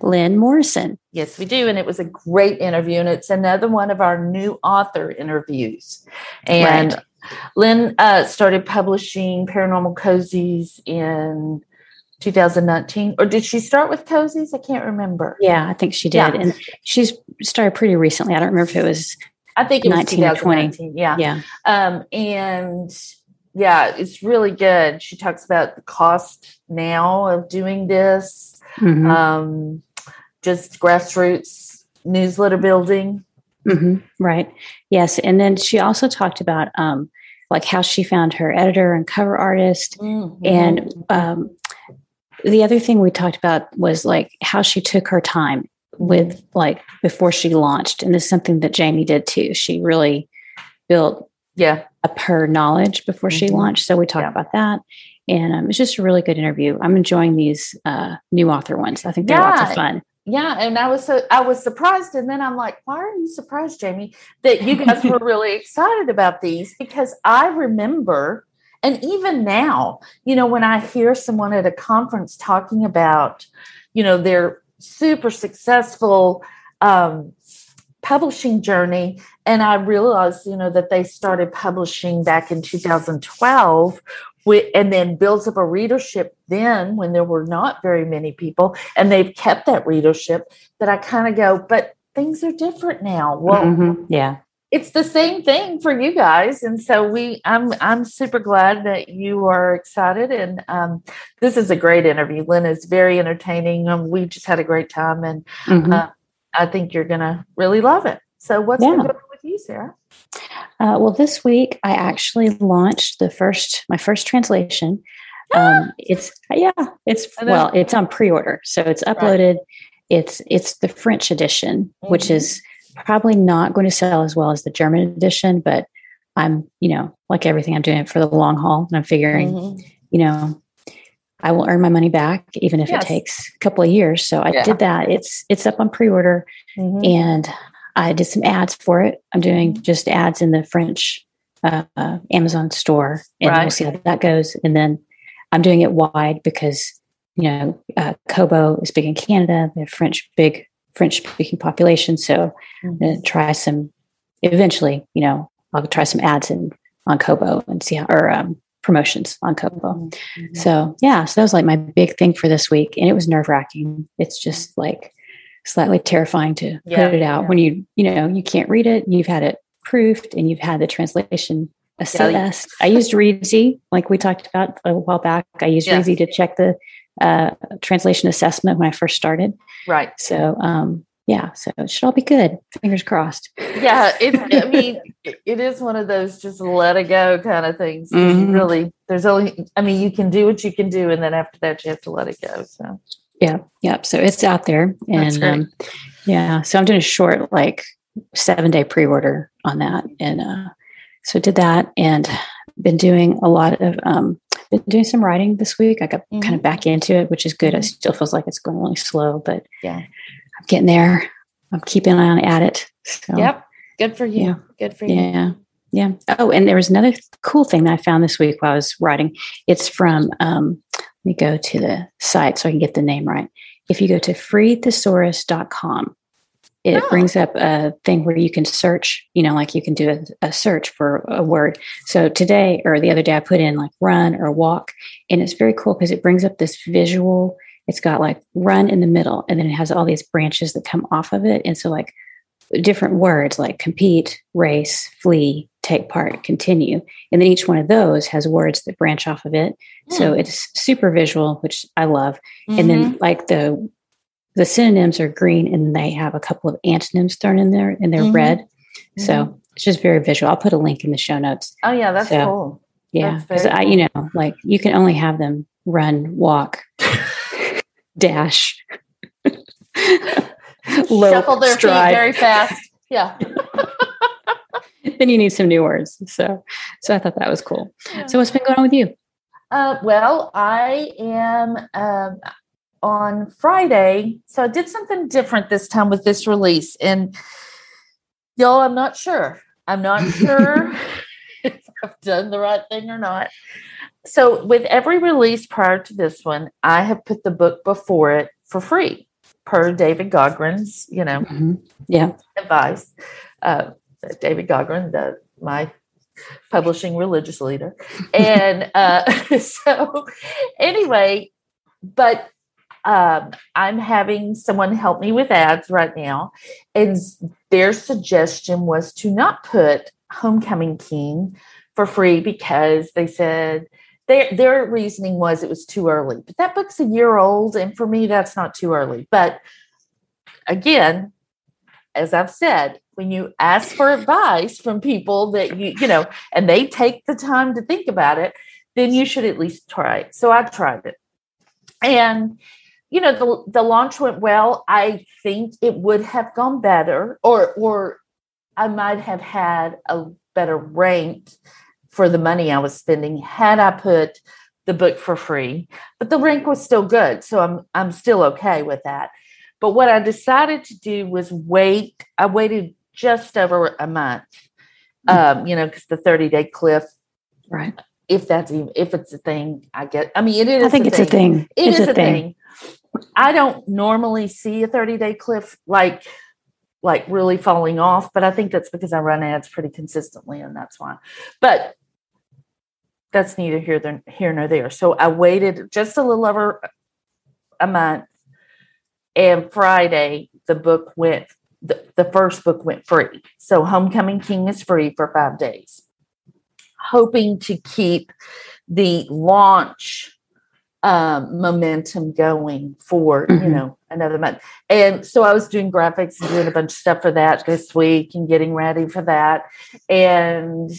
Lynn Morrison. Yes, we do. And it was a great interview. And it's another one of our new author interviews. And right. Lynn uh, started publishing Paranormal Cozies in 2019. Or did she start with Cozies? I can't remember. Yeah, I think she did. Yeah. And she's started pretty recently. I don't remember if it was. I think it was 19 or 20. Yeah. Yeah. Um, and yeah, it's really good. She talks about the cost now of doing this, mm-hmm. um, just grassroots newsletter building. Mm-hmm. Right. Yes. And then she also talked about um, like how she found her editor and cover artist. Mm-hmm. And um, the other thing we talked about was like how she took her time with like before she launched. And this is something that Jamie did too. She really built yeah up her knowledge before mm-hmm. she launched. So we talked yeah. about that. And um, it's just a really good interview. I'm enjoying these uh, new author ones. I think they're yeah. lots of fun. Yeah, and I was so I was surprised, and then I'm like, why are you surprised, Jamie, that you guys were really excited about these? Because I remember, and even now, you know, when I hear someone at a conference talking about, you know, their super successful um, publishing journey and i realized you know that they started publishing back in 2012 and then builds up a readership then when there were not very many people and they've kept that readership that i kind of go but things are different now well mm-hmm. yeah it's the same thing for you guys and so we i'm i'm super glad that you are excited and um, this is a great interview lynn is very entertaining um, we just had a great time and mm-hmm. uh, I think you're going to really love it. So, what's yeah. going with you, Sara? Uh, well, this week I actually launched the first my first translation. Um, it's yeah, it's well, it's on pre-order, so it's uploaded. Right. It's it's the French edition, mm-hmm. which is probably not going to sell as well as the German edition, but I'm you know like everything, I'm doing it for the long haul, and I'm figuring, mm-hmm. you know, I will earn my money back even if yes. it takes a couple of years. So I yeah. did that. It's it's up on pre-order mm-hmm. and I did some ads for it. I'm doing mm-hmm. just ads in the French uh, uh, Amazon store and right. we'll see how that goes. And then I'm doing it wide because you know uh, Kobo is big in Canada, the French big French speaking population. So mm-hmm. I'm to try some eventually. You know, I'll try some ads in on Kobo and see how or um, promotions on Kobo. Mm-hmm. So yeah, so that was like my big thing for this week. And it was nerve wracking. It's just like slightly terrifying to yeah, put it out yeah. when you, you know, you can't read it, you've had it proofed and you've had the translation assessed. Yeah, I used Reedsy, like we talked about a while back. I used yes. To check the uh, translation assessment when I first started. Right. So um, yeah, so it should all be good. Fingers crossed. Yeah, it, I mean, it is one of those just let it go kind of things. Mm-hmm. Really, there's only, I mean, you can do what you can do, and then after that, you have to let it go. So, yeah, yeah. So it's out there, and um, yeah, so I'm doing a short, like seven day pre order on that, and uh, so I did that, and been doing a lot of um, been doing some writing this week. I got mm-hmm. kind of back into it, which is good. It mm-hmm. still feels like it's going really slow, but yeah, I'm getting there. I'm keeping an eye at it. So, yep. Good for you. Yeah. Good for you. Yeah. Yeah. Oh, and there was another cool thing that I found this week while I was writing. It's from, um, me go to the site so I can get the name right. If you go to freethesaurus.com, it oh. brings up a thing where you can search, you know, like you can do a, a, search for a word. So today or the other day, I put in like run or walk, and it's very cool because it brings up this visual it's got like run in the middle and then it has all these branches that come off of it and so like different words like compete race flee take part continue and then each one of those has words that branch off of it mm. so hmm. it's super visual which i love mm-hmm. and then mm-hmm. like the the synonyms are green and they have a couple of antonyms thrown in there and they're mm-hmm. red so mm-hmm. it's just very visual i'll put a link in the show notes oh yeah that's so, cool yeah because i you know like you can only have them run walk dash low Shuffle their stride. feet very fast. Yeah. then you need some new words. So, so I thought that was cool. Yeah. So, what's been going on with you? Uh, well, I am um, on Friday. So, I did something different this time with this release. And y'all, I'm not sure. I'm not sure if I've done the right thing or not. So, with every release prior to this one, I have put the book before it for free, per David Gaughran's, you know, mm-hmm. yeah, advice. Uh, David Gaughran, the my publishing religious leader, and uh, so anyway, but um, I'm having someone help me with ads right now, and their suggestion was to not put Homecoming King for free because they said their their reasoning was it was too early. But that book's a year old, and for me, that's not too early. But again, as I've said, when you ask for advice from people that you you know, and they take the time to think about it, then you should at least try it. So I tried it, and you know the the launch went well. I think it would have gone better, or or I might have had a better rank for the money I was spending had I put the book for free. But the rank was still good, so I'm I'm still okay with that. But what I decided to do was wait. I waited just over a month. Mm-hmm. Um, you know, because the 30 day cliff, right? If that's even if it's a thing, I get. I mean, it is. I think a it's thing. a thing. It it's is a, a thing. thing. I don't normally see a 30 day cliff like like really falling off, but I think that's because I run ads pretty consistently, and that's why. But that's neither here than here nor there. So I waited just a little over a month, and Friday the book went. The, the first book went free. So Homecoming King is free for five days. Hoping to keep the launch um, momentum going for mm-hmm. you know another month. And so I was doing graphics and doing a bunch of stuff for that this week and getting ready for that. And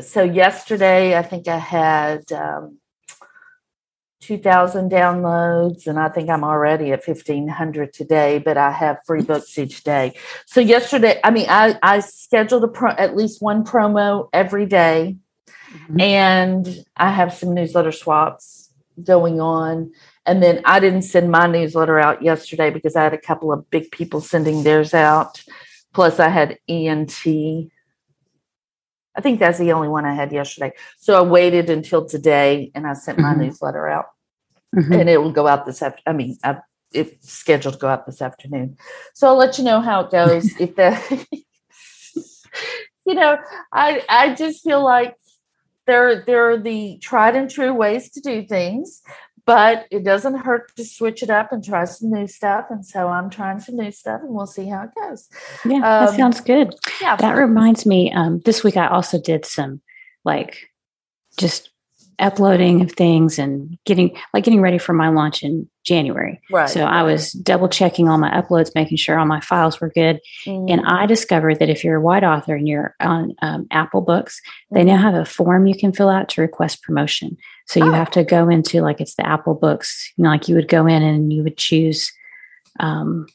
so yesterday, I think I had um, 2,000 downloads, and I think I'm already at 1,500 today, but I have free books each day. So yesterday, I mean, I, I scheduled a pro, at least one promo every day, mm-hmm. and I have some newsletter swaps going on. And then I didn't send my newsletter out yesterday because I had a couple of big people sending theirs out. Plus, I had ENT I think that's the only one I had yesterday. So I waited until today and I sent my mm-hmm. newsletter out. Mm-hmm. And it will go out this after I mean, I, it's scheduled to go out this afternoon. So I'll let you know how it goes. if the you know, I I just feel like there there are the tried and true ways to do things but it doesn't hurt to switch it up and try some new stuff. And so I'm trying some new stuff and we'll see how it goes. Yeah, um, that sounds good. Yeah. That reminds me, um, this week I also did some like just uploading of things and getting like getting ready for my launch in January. Right. So I was double checking all my uploads, making sure all my files were good. Mm-hmm. And I discovered that if you're a wide author and you're on um, Apple Books, they now have a form you can fill out to request promotion. So you oh. have to go into like it's the Apple Books, you know, like you would go in and you would choose um,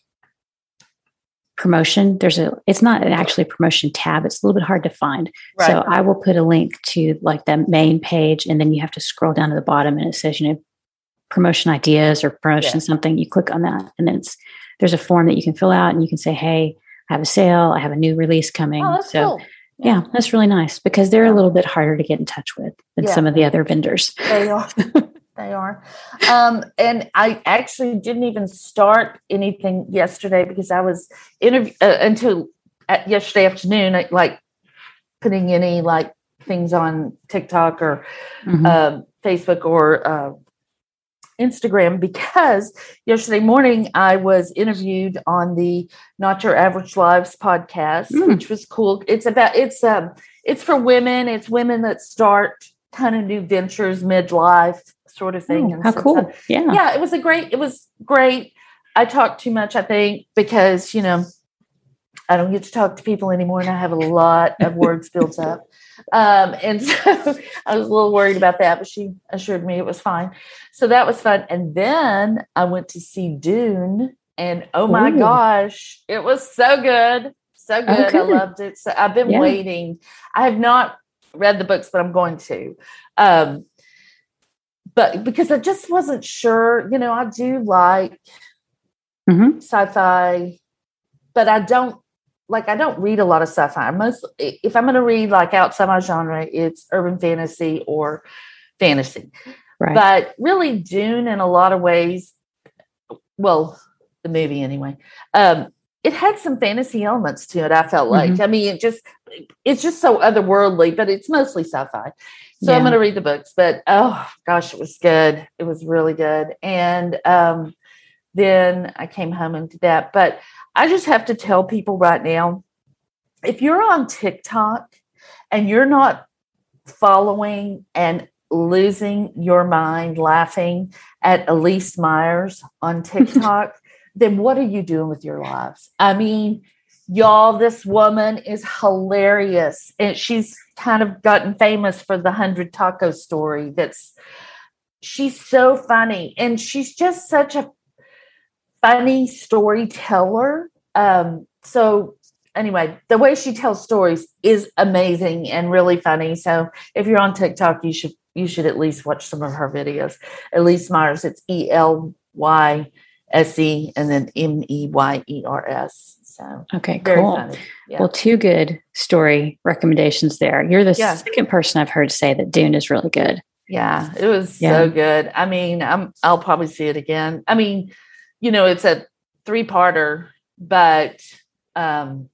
promotion. There's a, it's not actually a promotion tab. It's a little bit hard to find. Right. So I will put a link to like the main page, and then you have to scroll down to the bottom, and it says, you know, promotion ideas or promotion yeah. something. You click on that, and then it's there's a form that you can fill out, and you can say, hey, I have a sale. I have a new release coming. Oh, so. Cool. Yeah, that's really nice because they're a little bit harder to get in touch with than yeah. some of the other vendors. They are. they are. Um, and I actually didn't even start anything yesterday because I was interview uh, until at yesterday afternoon, like putting any like things on TikTok or mm-hmm. uh, Facebook or uh, Instagram because yesterday morning I was interviewed on the Not Your Average Lives podcast, mm. which was cool. It's about it's um it's for women. It's women that start kind of new ventures midlife sort of thing. Oh, how cool! yeah, yeah. It was a great. It was great. I talked too much, I think, because you know I don't get to talk to people anymore, and I have a lot of words built up. Um, and so I was a little worried about that, but she assured me it was fine. So that was fun. And then I went to see Dune, and oh my Ooh. gosh, it was so good. so good. Okay. I loved it. So I've been yeah. waiting. I have not read the books, but I'm going to. Um, but because I just wasn't sure, you know, I do like mm-hmm. sci-fi, but I don't like I don't read a lot of sci-fi. Most if I'm going to read like outside my genre, it's urban fantasy or fantasy. Right. But really, Dune in a lot of ways, well, the movie anyway, um, it had some fantasy elements to it. I felt like. Mm-hmm. I mean, it just it's just so otherworldly, but it's mostly sci-fi. So yeah. I'm going to read the books. But oh gosh, it was good. It was really good. And um, then I came home and did that. But I just have to tell people right now, if you're on TikTok and you're not following and losing your mind laughing at Elyse Myers on TikTok then what are you doing with your lives? I mean, y'all, this woman is hilarious. And she's kind of gotten famous for the hundred taco story. That's she's so funny. And she's just such a funny storyteller. Um, so anyway, the way she tells stories is amazing and really funny. So if you're on TikTok, you should you should at least watch some of her videos. Elyse Myers, it's E L Y S E and then M E Y E R S. So okay, cool. Yeah. Well, two good story recommendations there. You're the yeah. second person I've heard say that Dune is really good. Yeah, it was yeah. so good. I mean, I'm I'll probably see it again. I mean, you know, it's a three parter, but um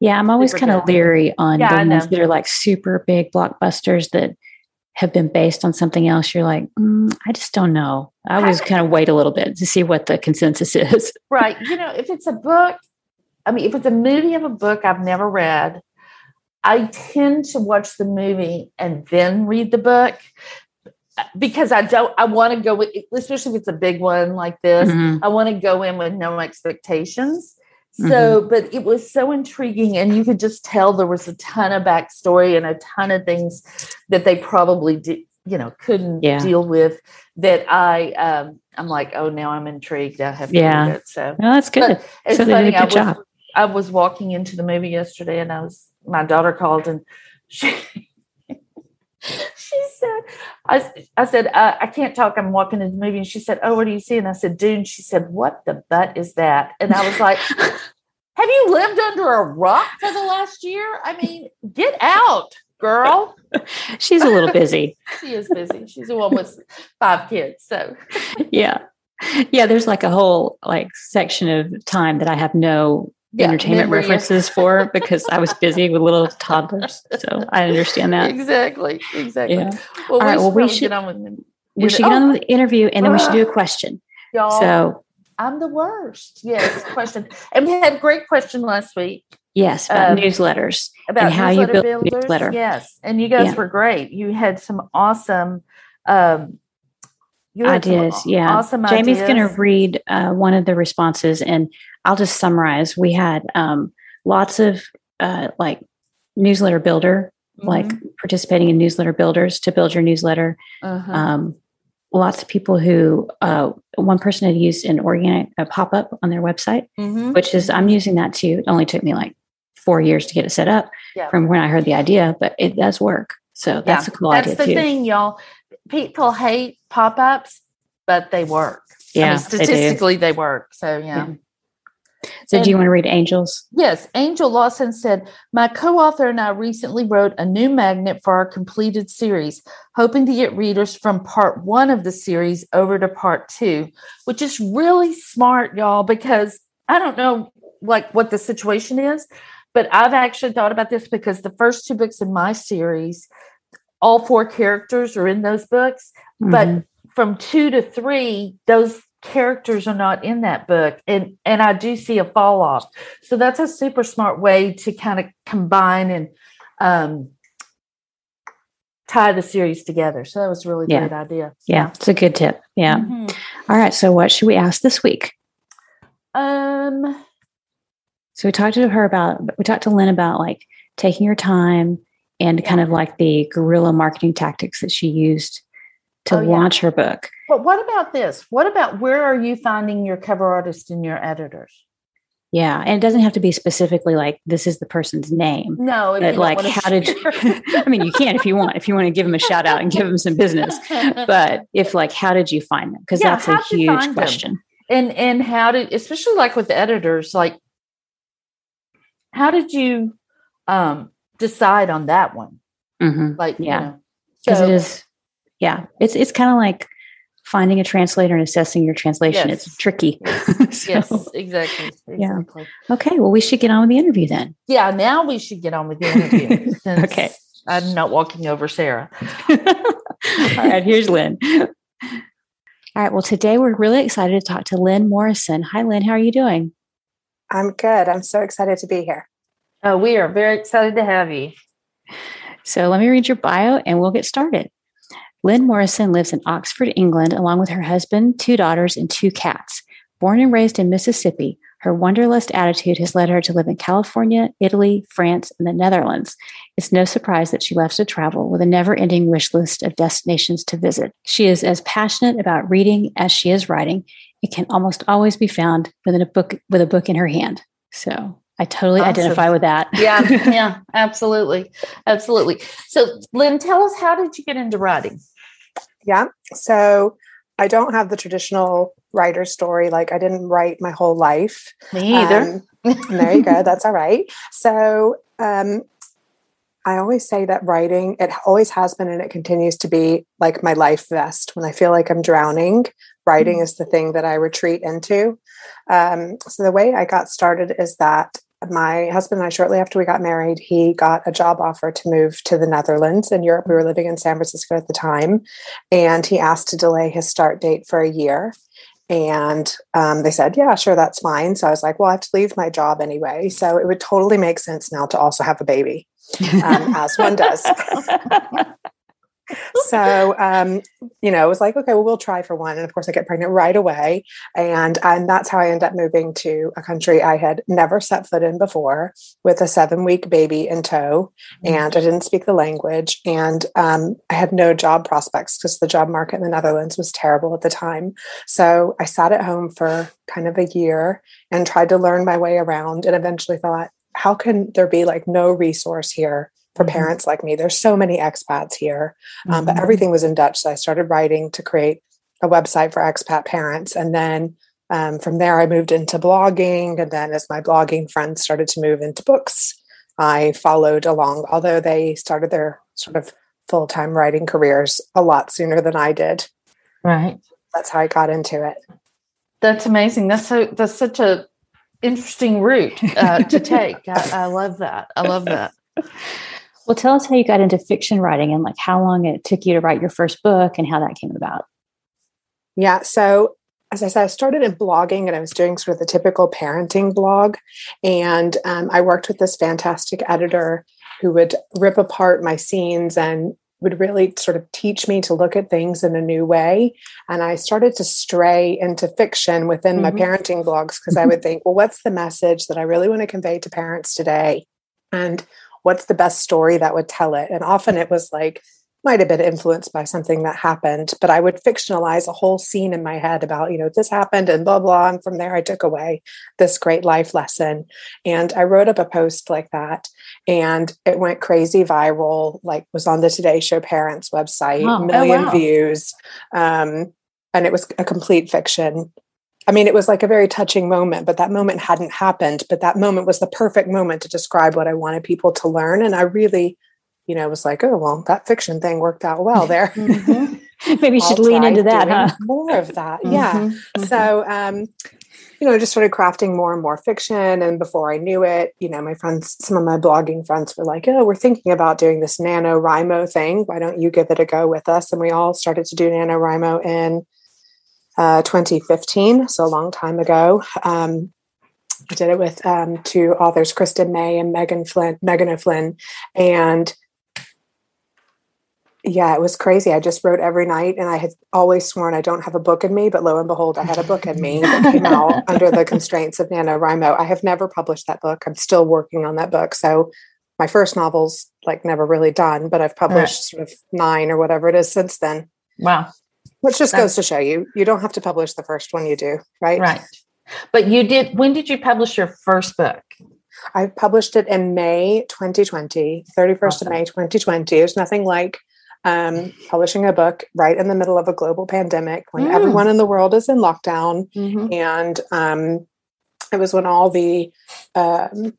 yeah, I'm always kind of leery on yeah, the ones that are like super big blockbusters that have been based on something else, you're like, mm, I just don't know. I always kind of wait a little bit to see what the consensus is. right. You know, if it's a book, I mean, if it's a movie of a book I've never read, I tend to watch the movie and then read the book because I don't, I want to go with, especially if it's a big one like this, mm-hmm. I want to go in with no expectations. So, mm-hmm. but it was so intriguing, and you could just tell there was a ton of backstory and a ton of things that they probably did, you know, couldn't yeah. deal with. That I, um, I'm like, oh, now I'm intrigued. I have to yeah. read it. So, no, that's good. It's so funny. I was, job. I was walking into the movie yesterday, and I was my daughter called, and she. she said, I, I said, uh, I can't talk. I'm walking into the movie. And she said, Oh, what do you see? And I said, Dune. She said, What the butt is that? And I was like, Have you lived under a rock for the last year? I mean, get out, girl. She's a little busy. she is busy. She's a woman with five kids. So, yeah. Yeah, there's like a whole like section of time that I have no yeah, entertainment references for because I was busy with little toddlers. So I understand that. Exactly. Exactly. Yeah. Well, All right. Well, we should, we should get on with the interview and then we should do a question. Y'all, so I'm the worst. Yes. Question. and we had a great question last week. Yes. About um, newsletters. About how you build builders. newsletter. Yes. And you guys yeah. were great. You had some awesome um, ideas. Yeah. Awesome Jamie's going to read uh, one of the responses and I'll just summarize. We had um, lots of uh, like newsletter builder, mm-hmm. like participating in newsletter builders to build your newsletter. Uh-huh. Um, lots of people who, uh, one person had used an organic pop up on their website, mm-hmm. which is, I'm using that too. It only took me like four years to get it set up yeah. from when I heard the idea, but it does work. So that's yeah. a cool that's idea. That's the too. thing, y'all. People hate pop ups, but they work. Yeah, I mean, statistically, they, they, work. So yeah. yeah. So, and, do you want to read Angel's? Yes. Angel Lawson said, My co author and I recently wrote a new magnet for our completed series, hoping to get readers from part one of the series over to part two, which is really smart, y'all, because I don't know like what the situation is, but I've actually thought about this because the first two books in my series, all four characters are in those books, mm-hmm. but from two to three, those characters are not in that book and and i do see a fall off so that's a super smart way to kind of combine and um tie the series together. So that was a really yeah. great idea. Yeah it's a good tip. Yeah. Mm-hmm. All right so what should we ask this week? Um so we talked to her about we talked to lynn about like taking your time and yeah. kind of like the guerrilla marketing tactics that she used to oh, launch yeah. her book. But what about this? What about where are you finding your cover artists and your editors? Yeah, and it doesn't have to be specifically like this is the person's name. No, but like how did? You, I mean, you can if you want. If you want to give them a shout out and give them some business, but if like, how did you find them? Because yeah, that's a huge question. Them? And and how did, especially like with the editors, like, how did you um decide on that one? Mm-hmm. Like, yeah, because you know, so, it is. Yeah, it's it's kind of like finding a translator and assessing your translation. Yes. It's tricky. Yes, so, yes exactly, exactly. Yeah. Okay. Well, we should get on with the interview then. Yeah. Now we should get on with the interview. okay. I'm not walking over Sara. All right. Here's Lynn. All right. Well, today we're really excited to talk to Lynn Morrison. Hi, Lynn. How are you doing? I'm good. I'm so excited to be here. Oh, we are very excited to have you. So let me read your bio and we'll get started. Lynn Morrison lives in Oxford, England, along with her husband, two daughters, and two cats. Born and raised in Mississippi, her wanderlust attitude has led her to live in California, Italy, France, and the Netherlands. It's no surprise that she loves to travel with a never ending wish list of destinations to visit. She is as passionate about reading as she is writing. It can almost always be found within a book with a book in her hand. So I totally awesome. identify with that. yeah, yeah, absolutely. Absolutely. So Lynn, tell us how did you get into writing? Yeah. So I don't have the traditional writer story. Like I didn't write my whole life. Me either. Um, there you go. That's all right. So um, I always say that writing, it always has been and it continues to be like my life vest. When I feel like I'm drowning, writing mm-hmm. is the thing that I retreat into. Um, so the way I got started is that my husband and I, shortly after we got married, he got a job offer to move to the Netherlands in Europe. We were living in San Francisco at the time, and he asked to delay his start date for a year. And um, they said, Yeah, sure, that's fine. So I was like, Well, I have to leave my job anyway. So it would totally make sense now to also have a baby, um, as one does. so um, you know, it was like, okay, well, we'll try for one. And of course, I get pregnant right away, and and that's how I end up moving to a country I had never set foot in before, with a seven week baby in tow, mm-hmm. and I didn't speak the language, and um, I had no job prospects because the job market in the Netherlands was terrible at the time. So I sat at home for kind of a year and tried to learn my way around, and eventually thought, how can there be like no resource here for mm-hmm. parents like me. There's so many expats here, um, mm-hmm. but everything was in Dutch. So I started writing to create a website for expat parents. And then um, from there, I moved into blogging. And then as my blogging friends started to move into books, I followed along, although they started their sort of full time writing careers a lot sooner than I did. Right. That's how I got into it. That's amazing. That's so that's such a interesting route uh, to take. I, I love that. I love that. Well, tell us how you got into fiction writing and like how long it took you to write your first book and how that came about. Yeah. So, as I said, I started in blogging and I was doing sort of the typical parenting blog. And um, I worked with this fantastic editor who would rip apart my scenes and would really sort of teach me to look at things in a new way. And I started to stray into fiction within mm-hmm. my parenting blogs because I would think, well, what's the message that I really want to convey to parents today? And what's the best story that would tell it? And often it was like might have been influenced by something that happened but i would fictionalize a whole scene in my head about you know this happened and blah blah and from there i took away this great life lesson. And i wrote up a post like that and it went crazy viral like was on the today show parents website oh, million oh, wow. views um, and it was a complete fiction I mean, it was like a very touching moment, but that moment hadn't happened. But that moment was the perfect moment to describe what I wanted people to learn. And I really, you know, was like, oh, well, that fiction thing worked out well there. mm-hmm. Maybe you should lean into that, huh? More of that. Mm-hmm. Yeah. Mm-hmm. So, um, you know, I just started crafting more and more fiction. And before I knew it, you know, my friends, some of my blogging friends were like, oh, we're thinking about doing this NaNoWriMo thing. Why don't you give it a go with us? And we all started to do NaNoWriMo in uh, 2015, so a long time ago. Um, I did it with um, two authors, Kristen Mae and Meghan Flynn, Meghan O'Flynn, and yeah, it was crazy. I just wrote every night, and I had always sworn I don't have a book in me, but lo and behold, I had a book in me that came out under the constraints of NaNoWriMo. I have never published that book. I'm still working on that book. So my first novel's like never really done, but I've published right. sort of nine or whatever it is since then. Wow. Which just That's, goes to show you, you don't have to publish the first one you do, right? Right. But you did, when did you publish your first book? I published it in May 2020, 31st awesome. of May 2020. There's nothing like um, publishing a book right in the middle of a global pandemic when mm. everyone in the world is in lockdown. Mm-hmm. And um, it was when all the um,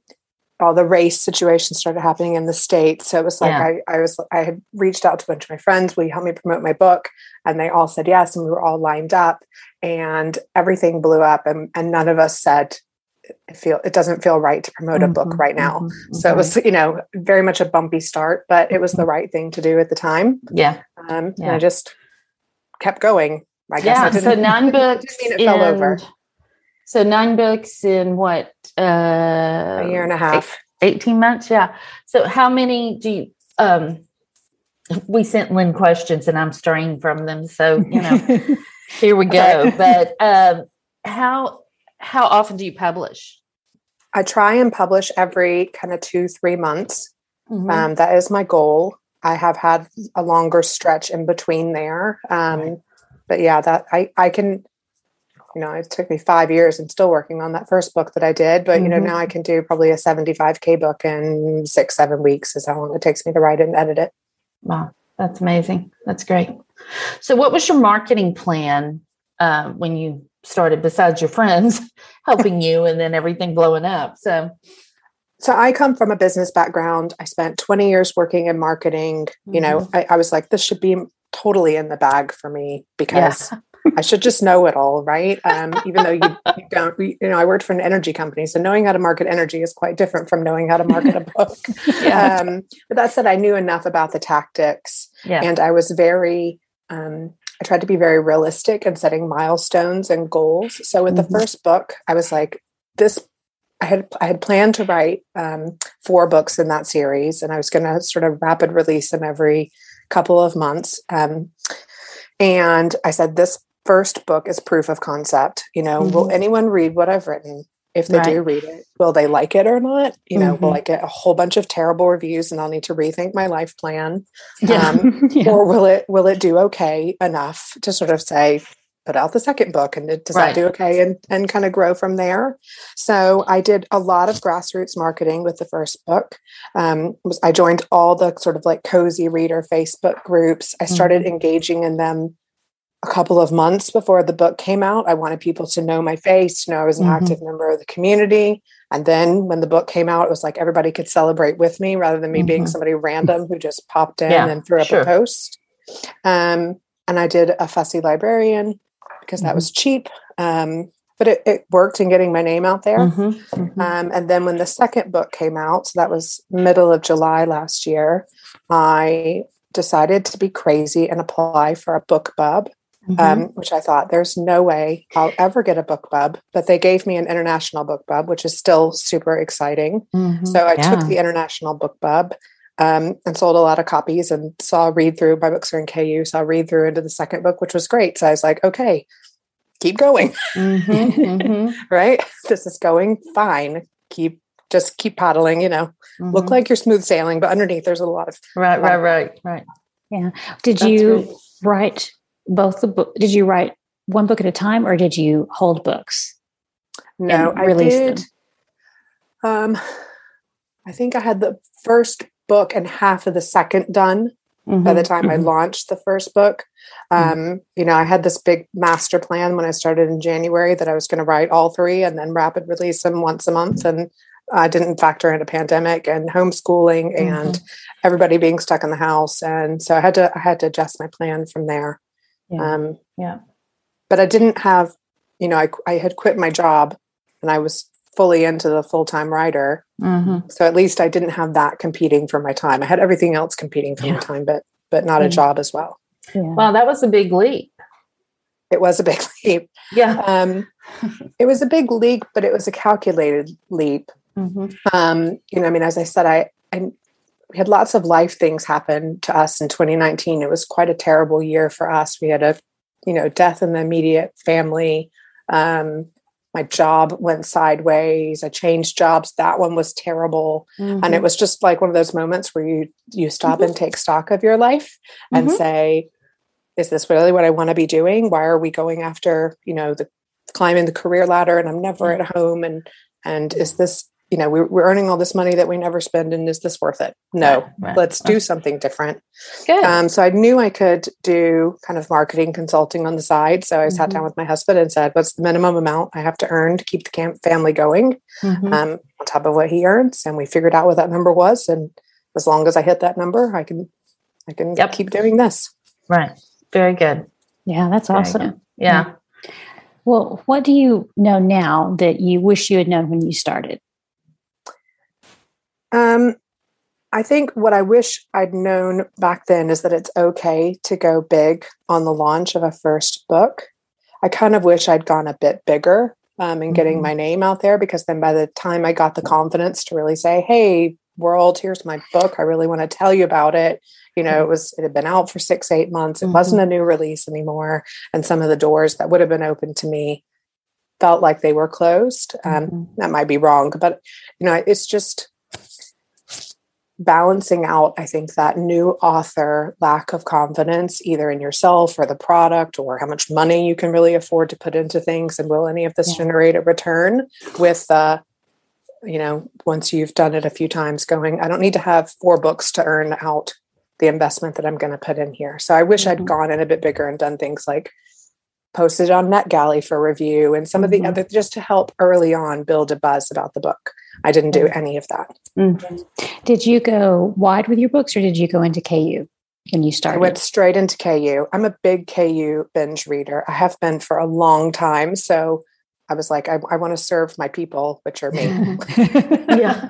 all the race situations started happening in the states. So it was like yeah. I, I was I had reached out to a bunch of my friends. Will you help me promote my book? And they all said yes, and we were all lined up, and everything blew up, and and none of us said it feel it doesn't feel right to promote mm-hmm, a book mm-hmm, right now. Mm-hmm, so it was you know very much a bumpy start, but it was the mm-hmm. right thing to do at the time. Yeah, um, yeah. and I just kept going. I guess yeah. so nine books. it fell over. So nine books in what? Uh, a year and a half. 18 months. Yeah. So how many do you, um, we sent Lynn questions and I'm straying from them. So, you know, here we go. But, um, how, how often do you publish? I try and publish every kind of two, three months. Mm-hmm. Um, that is my goal. I have had a longer stretch in between there. Um, but yeah, that I, I can, you know, it took me five years and still working on that first book that I did. But, mm-hmm. you know, now I mm-hmm. can do probably a 75K book in six, seven weeks is how long it takes me to write and edit it. Wow. That's amazing. That's great. So, what was your marketing plan uh, when you started, besides your friends helping you and then everything blowing up? So, so I come from a business background. I spent 20 years working in marketing. Mm-hmm. You know, mm-hmm. I, I, was like, this should be totally in the bag for me because yeah. I should just know it all, right? Um, even though you, you, don't, you know, I worked for an energy company, so knowing how to market energy is quite different from knowing how to market a book. yeah. um, but that said, I knew enough about the tactics, yeah. and I was very. Um, I tried to be very realistic and setting milestones and goals. So with mm-hmm. the first book, I was like, this. I had I had planned to write um, four books in that series, and I was going to sort of rapid release them every couple of months. Um, and I said, this first book is proof of concept. You know, mm-hmm. will anyone read what I've written? If they right. do read it, will they like it or not? You know, mm-hmm. will I get a whole bunch of terrible reviews and I'll need to rethink my life plan? Yeah. Um, yeah. Or will it will it do okay enough to sort of say, put out the second book and it does right. that do okay and, and kind of grow from there so i did a lot of grassroots marketing with the first book um, was, i joined all the sort of like cozy reader facebook groups i started mm-hmm. engaging in them a couple of months before the book came out. I wanted people to know my face, know I was an mm-hmm. active member of the community. And then when the book came out, it was like everybody could celebrate with me rather than me mm-hmm. being somebody random who just popped in yeah, and threw up sure. a post. Um, and I did a fussy librarian because mm-hmm. that was cheap. Um, but it, it, worked in getting my name out there. Mm-hmm. Mm-hmm. Um, and then when the second book came out, so that was middle of July last year, I decided to be crazy and apply for a BookBub mm-hmm. um, which I thought there's no way I'll ever get a BookBub. But they gave me an international BookBub, which is still super exciting. Mm-hmm. So I yeah. took the international BookBub. Um, and sold a lot of copies and saw read through. My books are in KU, saw read through into the second book, which was great. So I was like, okay, keep going. Mm-hmm, mm-hmm. right? This is going fine. Keep just keep paddling, you know. Look mm-hmm. like you're smooth sailing, but underneath there's a lot of Right, right, right, right. Yeah. Did you write both the book did you write one book at a time or did you hold books no i did them? um i think i had the first book and half of the second done mm-hmm, by the time mm-hmm. i launched the first book mm-hmm. um mm-hmm. you know i had this big master plan when i started in january that i was going to write all three and then rapid release them once a month and I didn't factor in a pandemic and homeschooling and mm-hmm. everybody being stuck in the house, and so I had to I had to adjust my plan from there. Yeah. Um, yeah. But I didn't have, you know, I, I had quit my job and I was fully into the full time writer. Mm-hmm. So at least I didn't have that competing for my time. I had everything else competing for yeah. my time, but but not a job as well. Yeah. Wow, that was a big leap. It was a big leap. Yeah. Um, it was a big leap, but it was a calculated leap. Mm-hmm. Um, you know, I mean, as I said, I, I we had lots of life things happen to us in 2019. It was quite a terrible year for us. We had a, you know, death in the immediate family. Um, my job went sideways. I changed jobs. That one was terrible. Mm-hmm. And it mm-hmm. was just like one of those moments where you you stop mm-hmm. and take stock of your life and mm-hmm. say, is this really what I want to be doing? Why are we going after, you know, the climbing the career ladder and I'm never at home and and is this you know we're, we're earning all this money that we never spend and is this worth it no right, right. let's do something different Good. Um, so i knew i could do kind of marketing consulting on the side so i mm-hmm. sat down with my husband and said what's the minimum amount i have to earn to keep the camp family going mm-hmm. um, on top of what he earns and we figured out what that number was and as long as i hit that number i can i can yep. keep doing this right very good yeah that's Very awesome good. yeah. yeah. Well, what do you know now that you wish you had known when you started? Um, I think what I wish I'd known back then is that it's okay to go big on the launch of a first book. I kind of wish I'd gone a bit bigger um, in getting mm-hmm. my name out there because then by the time I got the confidence to really say, hey, world, here's my book. I really want to tell you about it. You know, it was it had been out for six, eight months. It mm-hmm. wasn't a new release anymore. And some of the doors that would have been open to me felt like they were closed. Um, mm-hmm. That might be wrong, but you know, it's just balancing out, I think, that new author lack of confidence, either in yourself or the product or how much money you can really afford to put into things and will any of this yeah. generate a return with uh, you know, once you've done it a few times going, I don't need to have four books to earn out the investment that I'm going to put in here. So I wish mm-hmm. I'd gone in a bit bigger and done things like posted on NetGalley for review and some of the mm-hmm. other just to help early on build a buzz about the book. I didn't do any of that. Mm-hmm. Did you go wide with your books or did you go into KU when you started? I went straight into KU. I'm a big KU binge reader. I have been for a long time. So I was like, I, I want to serve my people, which are me. yeah.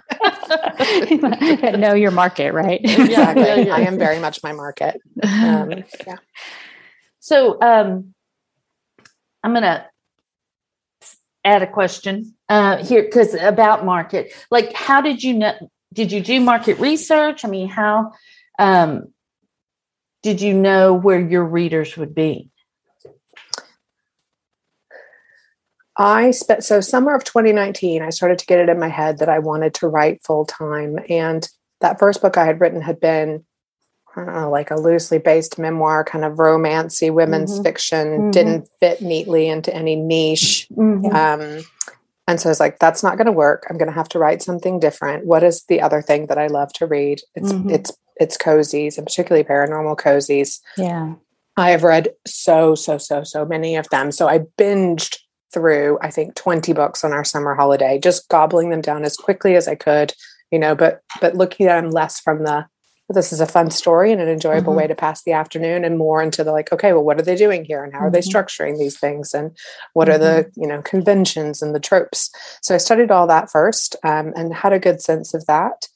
know your market, right? Exactly. Yeah, yeah. I am very much my market. Um, yeah. So um, I'm going to add a question uh, here because about market. Like, how did you know? Did you do market research? I mean, how um, did you know where your readers would be? I spent so summer of 2019, I started to get it in my head that I wanted to write full time. And that first book I had written had been, I don't know, like a loosely based memoir, kind of romancy women's mm-hmm. fiction, mm-hmm. didn't fit neatly into any niche. Mm-hmm. Um, and so I was like, that's not going to work. I'm going to have to write something different. What is the other thing that I love to read? It's mm-hmm. it's it's cozies and particularly paranormal cozies. Yeah. I have read so, so, so, so many of them. So I binged through i think 20 books on our summer holiday just gobbling them down as quickly as i could you know but but looking at them less from the this is a fun story and an enjoyable mm-hmm. way to pass the afternoon and more into the like okay well what are they doing here and how are mm-hmm. they structuring these things and what mm-hmm. are the mm-hmm. you know conventions and the tropes so i studied all that first um, and had a good sense of that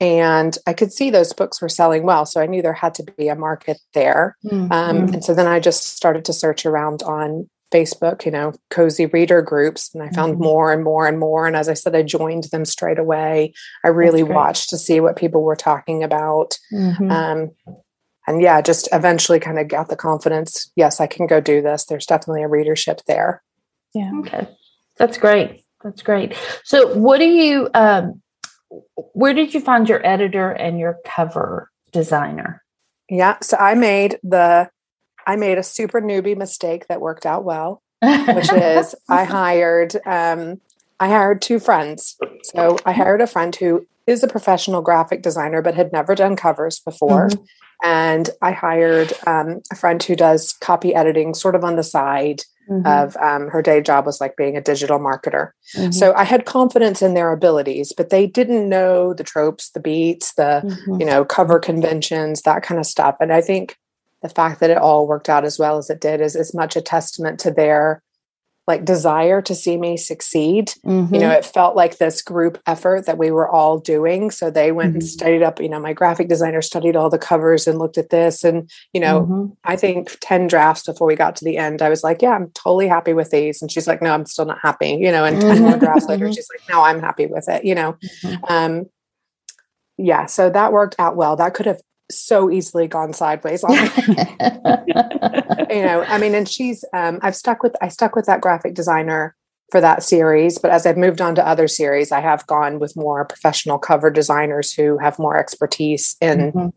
and i could see those books were selling well so i knew there had to be a market there um, mm-hmm. and so then i just started to search around on Facebook, you know, cozy reader groups, and I found mm-hmm. more and more and more. And as I said, I joined them straight away. I really watched to see what people were talking about. Mm-hmm. Um, and yeah, just eventually kind of got the confidence. Yes, I can go do this. There's definitely a readership there. Yeah. Okay. That's great. That's great. So, what do you, um, where did you find your editor and your cover designer? Yeah. So, I made the I made a super newbie mistake that worked out well, which is I hired um, I hired two friends. So I hired a friend who is a professional graphic designer but had never done covers before. Mm-hmm. And I hired um, a friend who does copy editing sort of on the side mm-hmm. of um, her day job was like being a digital marketer. Mm-hmm. So I had confidence in their abilities, but they didn't know the tropes, the beats, the, mm-hmm. you know, cover conventions, that kind of stuff. And I think the fact that it all worked out as well as it did is as much a testament to their like desire to see me succeed. Mm-hmm. You know, it felt like this group effort that we were all doing. So they went mm-hmm. and studied up, you know, my graphic designer studied all the covers and looked at this. And, you know, mm-hmm. I think 10 drafts before we got to the end, I was like, yeah, I'm totally happy with these. And she's like, no, I'm still not happy. You know, and 10 more mm-hmm. drafts later, mm-hmm. she's like, no, I'm happy with it, you know. Mm-hmm. Um, yeah, so that worked out well. That could have so easily gone sideways on you know, I mean, and she's um, I've stuck with I stuck with that graphic designer for that series, but as I've moved on to other series, I have gone with more professional cover designers who have more expertise in mm-hmm.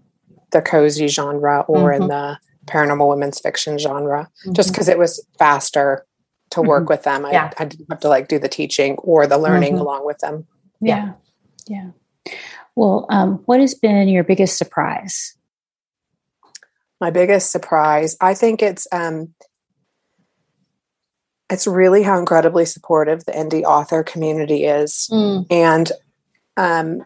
the cozy genre or mm-hmm. in the paranormal women's fiction genre, mm-hmm. just because it was faster to work mm-hmm. with them. I, yeah. I, didn't have to like do the teaching or the learning mm-hmm. along with them. Yeah. Yeah. Well, um, what has been your biggest surprise? My biggest surprise, I think it's um, it's really how incredibly supportive the indie author community is, mm. and um,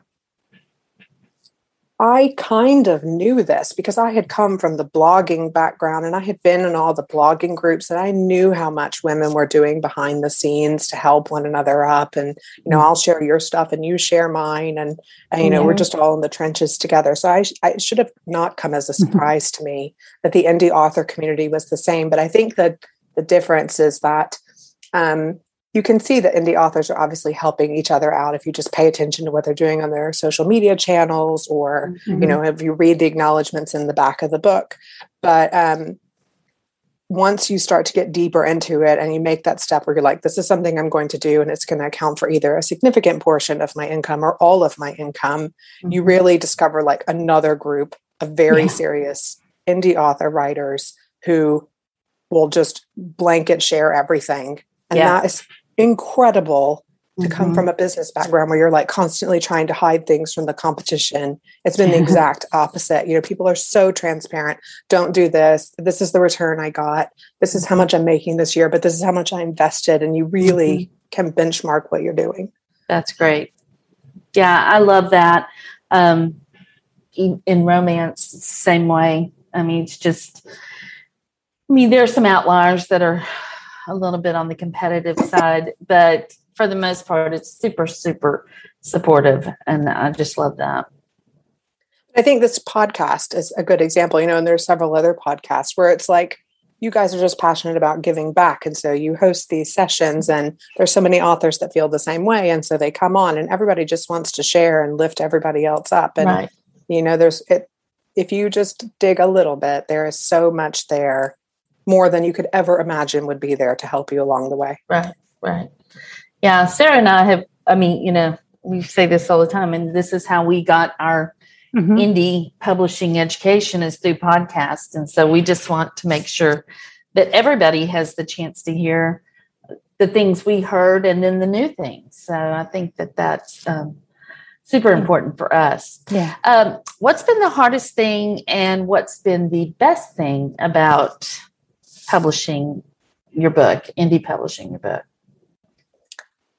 I kind of knew this because I had come from the blogging background and I had been in all the blogging groups and I knew how much women were doing behind the scenes to help one another up. And, you know, I'll share your stuff and you share mine. And, and you know, we're just all in the trenches together. So I, I should have not come as a mm-hmm. surprise to me that the indie author community was the same. But I think that the difference is that um, you can see that indie authors are obviously helping each other out if you just pay attention to what they're doing on their social media channels or mm-hmm. you know if you read the acknowledgments in the back of the book but um, once you start to get deeper into it and you make that step where you're like this is something i'm going to do and it's going to account for either a significant portion of my income or all of my income mm-hmm. you really discover like another group of very yeah. serious indie author writers who will just blanket share everything and yeah. that is incredible to mm-hmm. come from a business background where you're like constantly trying to hide things from the competition. It's been the exact opposite. You know, people are so transparent. Don't do this. This is the return I got. This is how much I'm making this year, but this is how much I invested. And you really mm-hmm. can benchmark what you're doing. That's great. Yeah, I love that. Um, in romance, same way. I mean, it's just, I mean, there are some outliers that are a little bit on the competitive side, but for the most part, it's super, super supportive. And I just love that. I think this podcast is a good example, you know, and there's several other podcasts where it's like you guys are just passionate about giving back. And so you host these sessions, and there's so many authors that feel the same way. And so they come on, and everybody just wants to share and lift everybody else up. And, right. you know, there's it, if you just dig a little bit, there is so much there more than you could ever imagine would be there to help you along the way. Right, right. Yeah, Sara and I have, I mean, you know, we say this all the time, and this is how we got our mm-hmm. indie publishing education is through podcasts. And so we just want to make sure that everybody has the chance to hear the things we heard and then the new things. So I think that that's um, super important for us. Yeah. Um, what's been the hardest thing and what's been the best thing about publishing your book, indie publishing your book?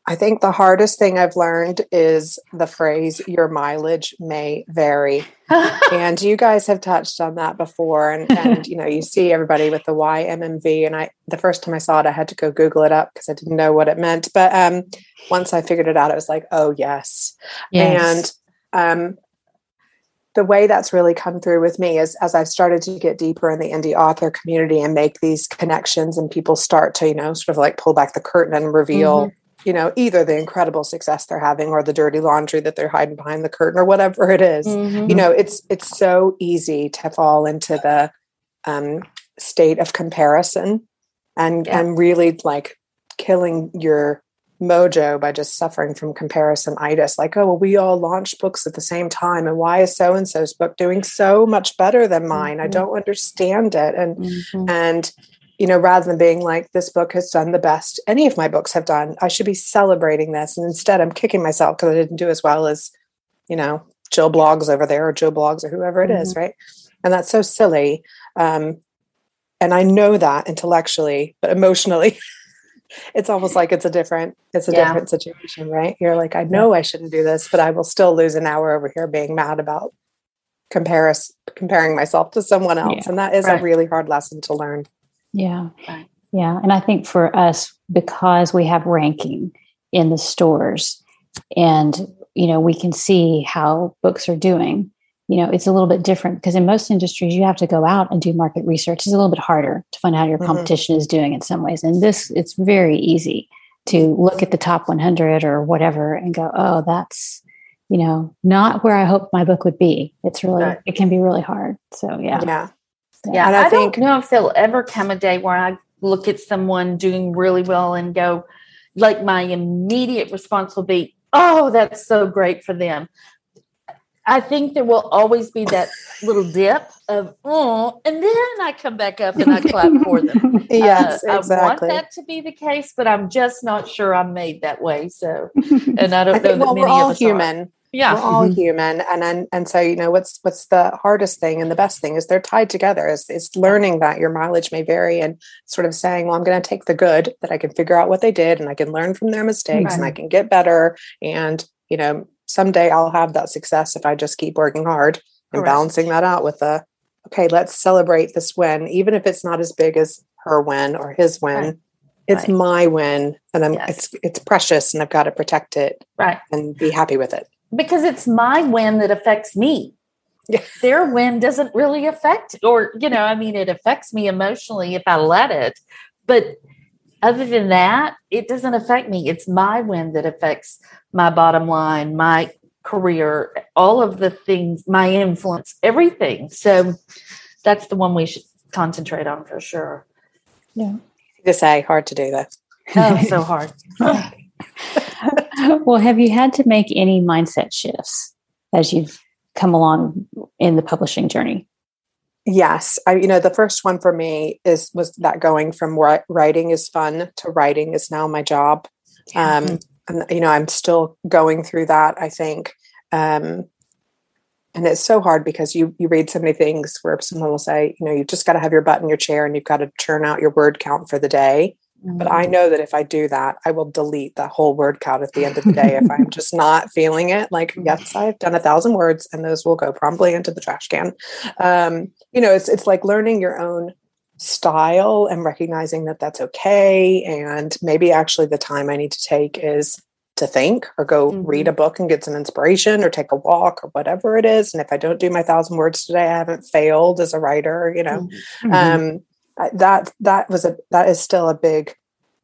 I think the hardest thing I've learned is the phrase your mileage may vary. and you guys have touched on that before. And, and, you know, you see everybody with the YMMV. And I, the first time I saw it, I had to go Google it up because I didn't know what it meant. But um, once I figured it out, it was like, oh, yes. yes. And um, the way that's really come through with me is as I've started to get deeper in the indie author community and make these connections, and people start to, you know, sort of like pull back the curtain and reveal, mm-hmm. you know, either the incredible success they're having or the dirty laundry that they're hiding behind the curtain or whatever it is. Mm-hmm. You know, it's it's so easy to fall into the um, state of comparison and yeah. and really like killing your mojo by just suffering from comparisonitis. Like, oh, well, we all launched books at the same time. And why is so and so's book doing so much better than mine? Mm-hmm. I don't understand it. And, mm-hmm. and, you know, rather than being like, this book has done the best any of my books have done, I should be celebrating this. And instead, I'm kicking myself because I didn't do as well as, you know, Jill blogs over there or Joe Bloggs or whoever it mm-hmm. is, right? And that's so silly. Um, and I know that intellectually, but emotionally, it's almost like it's a different it's a yeah. different situation right you're like i know i shouldn't do this but i will still lose an hour over here being mad about comparis comparing myself to someone else yeah. and that is right. a really hard lesson to learn yeah right. yeah and i think for us because we have ranking in the stores and you know we can see how books are doing you know it's a little bit different because in most industries you have to go out and do market research. It's a little bit harder to find out how your mm-hmm. competition is doing in some ways and this it's very easy to look at the top 100 or whatever and go oh that's you know not where i hope my book would be. It's really right. it can be really hard. So yeah. Yeah. Yeah, and I, I think, don't know if there'll ever come a day where i look at someone doing really well and go like my immediate response will be oh that's so great for them I think there will always be that little dip of oh, and then I come back up and I clap for them. yes, uh, exactly. I want that to be the case, but I'm just not sure I'm made that way. So, and I don't I know think, that well, many we're all of us human. Are. Yeah, we're all Mhm. human and, and and so you know what's what's the hardest thing and the best thing is they're tied together is, is learning that your mileage may vary and sort of saying well i'm going to take the good that i can figure out what they did and i can learn from their mistakes and i can get better and you know someday i'll have that success if i just keep working hard and Correct. balancing that out with the okay let's celebrate this win even if it's not as big as her win or his win Right. it's Right. my win and i'm Yes. it's it's precious and i've got to protect it right. and be happy with it Because it's my win that affects me. Yeah. Their win doesn't really affect, or you know, I mean, it affects me emotionally if I let it, but other than that, it doesn't affect me. It's my win that affects my bottom line, my career, all of the things, my influence, everything. So that's the one we should concentrate on for sure. Yeah. To say hard to do though Oh, so hard. well, have you had to make any mindset shifts as you've come along in the publishing journey? Yes, I you know the first one for me is was that going from writing is fun to writing is now my job. Um, and you know I'm still going through that. I think, um, and it's so hard because you you read so many things where someone will say, you know, you've just got to have your butt in your chair and you've got to churn out your word count for the day. But Mm-hmm. I know that if I do that, I will delete the whole word count at the end of the day if I'm just not feeling it. Like, yes, I've done a thousand words, and those will go promptly into the trash can. Um, you know, it's it's like learning your own style and recognizing that that's okay. And maybe actually the time I need to take is to think or go read a book and get some inspiration or take a walk or whatever it is. And if I don't do my thousand words today, I haven't failed as a writer. You know, Mm-hmm. um, I- that that was a that is still a big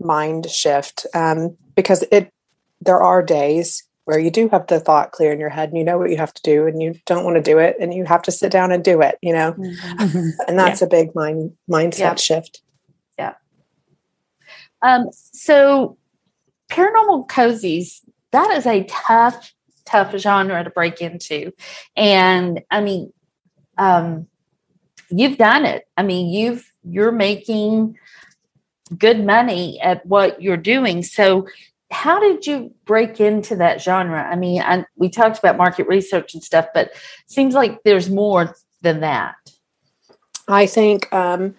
mind shift um, because it there are days where you do have the thought clear in your head and you know what you have to do and you don't want to do it and you have to sit down and do it you know Mhm. and that's a big mind mindset Yeah. shift Um, so paranormal cozies, that is a tough, tough genre to break into. And I mean, um, you've done it. I mean, you've you're making good money at what you're doing. So how did you break into that genre? I mean, I, we talked about market research and stuff, but seems like there's more than that. I think um,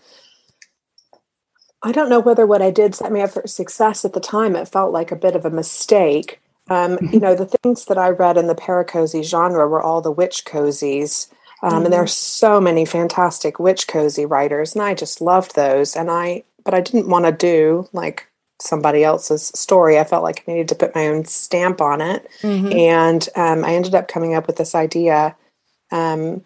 I don't know whether what I did set me up for success at the time. It felt like a bit of a mistake. Um, You know, the things that I read in the paracozy genre were all the witch cozies. Um, And there are so many fantastic witch cozy writers, and I just loved those. And I, but I didn't want to do like somebody else's story. I felt like I needed to put my own stamp on it. And um, I ended up coming up with this idea um,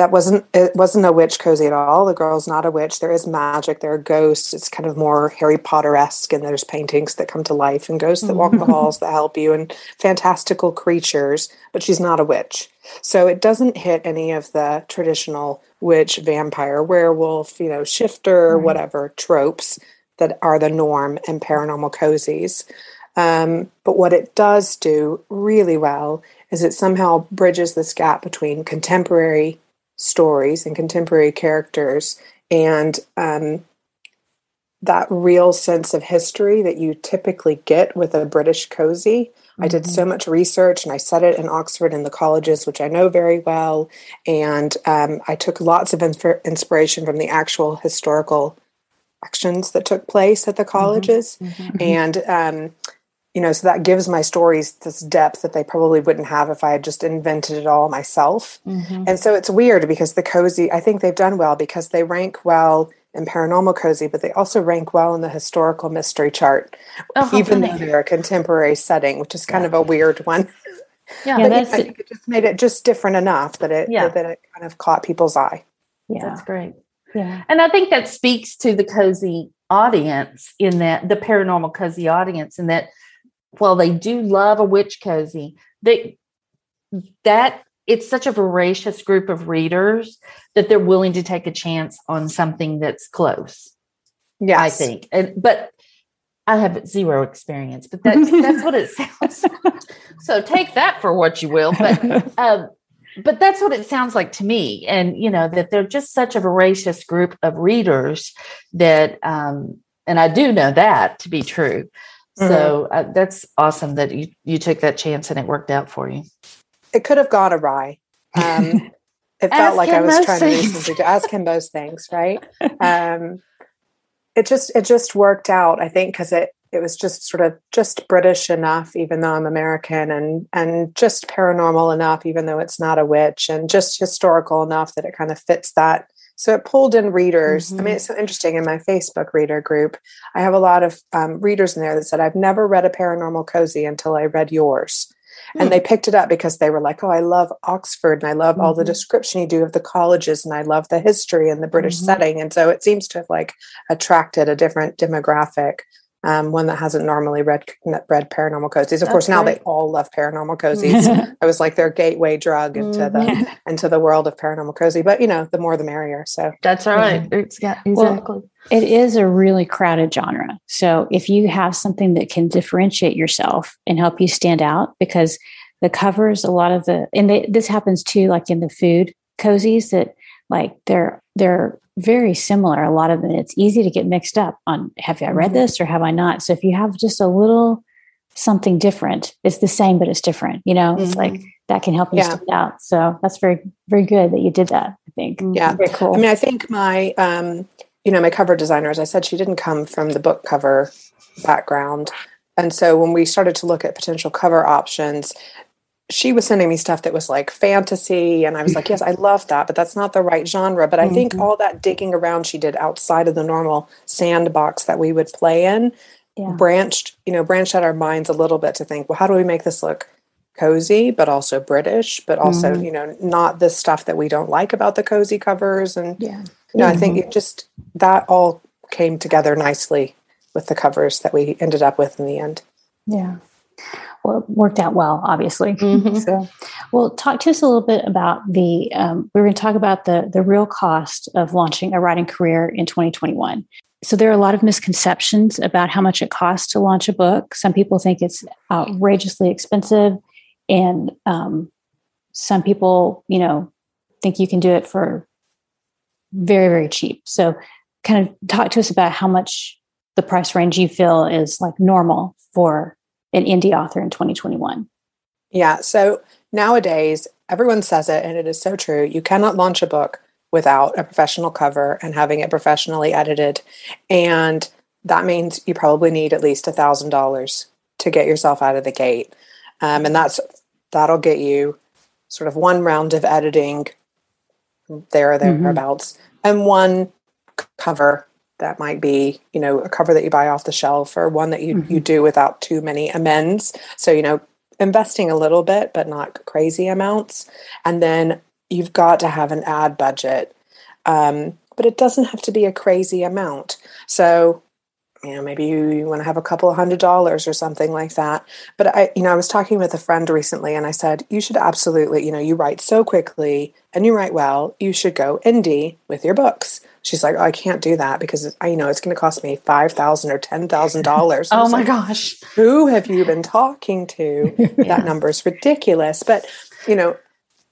that wasn't it wasn't a witch cozy at all. The girl's not a witch. There is magic. There are ghosts. It's kind of more Harry Potter esque, and there's paintings that come to life and ghosts that walk the halls that help you and fantastical creatures. But she's not a witch, so it doesn't hit any of the traditional witch, vampire, werewolf, you know, shifter, whatever tropes that are the norm in paranormal cozies. Um, but what it does do really well is it somehow bridges this gap between contemporary stories and contemporary characters and um, that real sense of history that you typically get with a British cozy. I did so much research and I said it in Oxford and the colleges, which I know very well. And um, I took lots of inf- inspiration from the actual historical actions that took place at the colleges. And, um, you know, so that gives my stories this depth that they probably wouldn't have if I had just invented it all myself. And so it's weird because the cozy, I think they've done well because they rank well in paranormal cozy, but they also rank well in the historical mystery chart, Oh, even funny. though they're a contemporary setting, which is kind of a weird one. Yeah, Yeah, that's I think it just made it just different enough that it Yeah. that it kind of caught people's eye. yeah, that's great. yeah. And I think that speaks to the cozy audience in that the paranormal cozy audience, in that while they do love a witch cozy, they that it's such a voracious group of readers that they're willing to take a chance on something that's close. Yeah, I think, and but I have zero experience, but that's that's what it sounds. so take that for what you will. But um, but that's what it sounds like to me. And, you know, that they're just such a voracious group of readers that, um, and I do know that to be true. Mm-hmm. So uh, that's awesome that you, you took that chance and it worked out for you. It could have gone awry. Um, it felt like I was trying things. to, to ask him those things, right? um, it just it just worked out, I think, because it it was just sort of just British enough, even though I'm American, and and just paranormal enough, even though it's not a witch, and just historical enough that it kind of fits that. So it pulled in readers. Mm-hmm. I mean, mm-hmm. it's so interesting in my Facebook reader group. I have a lot of um, readers in there that said, "I've never read a paranormal cozy until I read yours." And hmm. they picked it up because they were like, oh, I love Oxford and I love mm-hmm. all the mm-hmm. description you do of the colleges and I love the history and the British mm-hmm. setting. And so it seems to have like attracted a different demographic um, one that hasn't normally read read paranormal cozies. Of That's course, now they all love paranormal cozies. I was like their gateway drug into mm-hmm. the into the world of paranormal cozy. But you know, the more the merrier. So that's all right. Yeah. exactly. Well, it is a really crowded genre. So if you have something that can differentiate yourself and help you stand out, because the covers, a lot of the, and they, this happens too, like in the food cozies that like they're they're very similar. A lot of them, it's easy to get mixed up on have I read mm-hmm. this or have I not? So if you have just a little something different, it's the same, but it's different. You know, mm-hmm. it's like mm-hmm. that can help you yeah. stand out. So that's very, very good that you did that. I think. Yeah. Very cool. I mean, I think my, um, you know, my cover designer, as I said, she didn't come from the book cover background. And so when we started to look at potential cover options, she was sending me stuff that was like fantasy and i was like yes i love that but that's not the right genre but i mm-hmm. think all that digging around she did outside of the normal sandbox that we would play in yeah. branched you know branched out our minds a little bit to think well how do we make this look cozy but also british but also mm-hmm. you know not the stuff that we don't like about the cozy covers and yeah you know mm-hmm. i think mm-hmm. it just that all came together nicely with the covers that we ended up with in the end yeah well, worked out well, obviously. Mm-hmm. So, well, talk to us a little bit about the. Um, we're going to talk about the the real cost of launching a writing career in 2021. So there are a lot of misconceptions about how much it costs to launch a book. Some people think it's outrageously expensive, and um, some people, you know, think you can do it for very very cheap. So, kind of talk to us about how much the price range you feel is like normal for an indie author in 2021? Yeah. So nowadays, everyone says it, and it is so true. You cannot launch a book without a professional cover and having it professionally edited. And that means you probably need at least a thousand dollars to get yourself out of the gate. Um, and that's that'll get you sort of one round of editing there or mm-hmm. thereabouts mm-hmm. and one cover that might be you know a cover that you buy off the shelf or one that you mm-hmm. you do without too many amends. So you know investing a little bit but not crazy amounts. And then you've got to have an ad budget. Um, but it doesn't have to be a crazy amount. So you know maybe you, you want to have a couple of hundred dollars or something like that. But i you know i was talking with a friend recently and i said you should absolutely you know you write so quickly and you write well you should go indie with your books. She's like oh, i can't do that because i you know it's going to cost me five thousand or ten thousand dollars. Oh my like, gosh. Who have you been talking to? Yeah. that number is ridiculous. But you know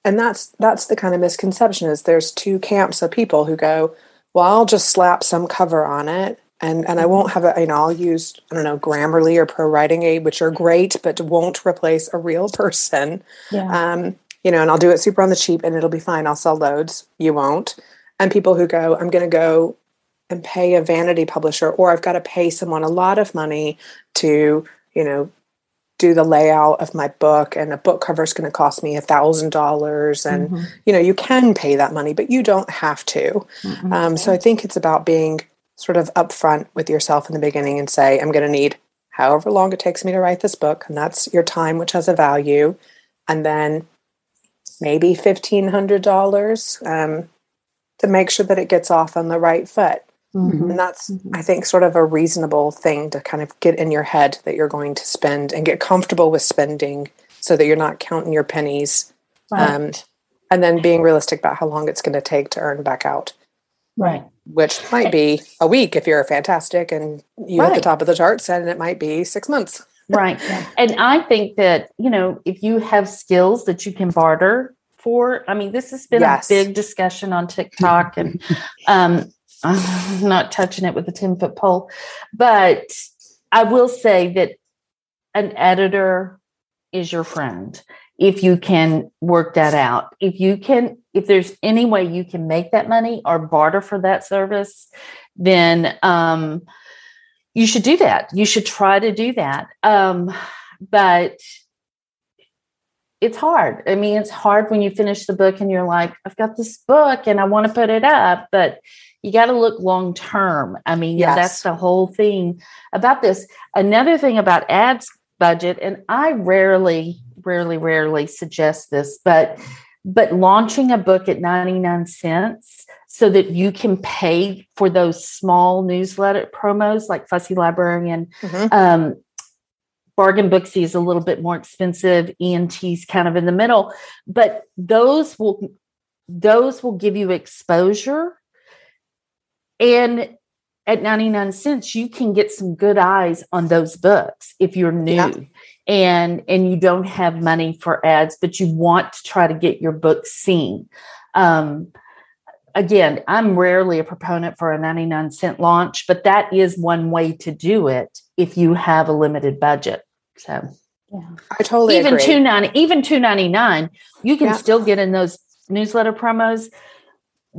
and that's that's the kind of misconception is there's two camps of people who go well i'll just slap some cover on it and and I won't have a you know I'll use I don't know Grammarly or ProWritingAid which are great but won't replace a real person. Yeah. Um, you know, and I'll do it super on the cheap and it'll be fine. I'll sell loads. You won't. And people who go, I'm going to go and pay a vanity publisher, or I've got to pay someone a lot of money to, you know, do the layout of my book and a book cover is going to cost me a thousand dollars and mm-hmm. you know you can pay that money but you don't have to mm-hmm. um, so i think it's about being sort of upfront with yourself in the beginning and say, I'm going to need however long it takes me to write this book, and that's your time, which has a value, and then maybe $1,500 um, to make sure that it gets off on the right foot. Mm-hmm. And that's, mm-hmm. I think, sort of a reasonable thing to kind of get in your head that you're going to spend and get comfortable with spending so that you're not counting your pennies. Right. Um, and then being realistic about how long it's going to take to earn back out. Right which might be a week if you're fantastic and you right. at the top of the charts, and it might be six months. right. And I think that, you know, if you have skills that you can barter for? I mean, this has been Yes. a big discussion on TikTok, and um, I'm not touching it with a 10 foot pole. But I will say that an editor is your friend if you can work that out. If you can, if there's any way you can make that money or barter for that service, then um, you should do that. You should try to do that. Um, but it's hard. I mean, it's hard when you finish the book and you're like, I've got this book and I want to put it up, but you got to look long term. I mean, Yes. that's the whole thing about this. Another thing about ads budget, and I rarely, rarely, rarely suggest this, but but launching a book at 99 cents so that you can pay for those small newsletter promos like Fussy Librarian Mhm. um, bargain booksy is a little bit more expensive ENT's kind of in the middle but those will those will give you exposure and at 99 cents you can get some good eyes on those books if you're new Yeah. and and you don't have money for ads but you want to try to get your book seen um again i'm rarely a proponent for a 99 cent launch but that is one way to do it if you have a limited budget so Yeah. I totally even agree. two ninety, even two ninety nine, you can Yeah. still get in those newsletter promos.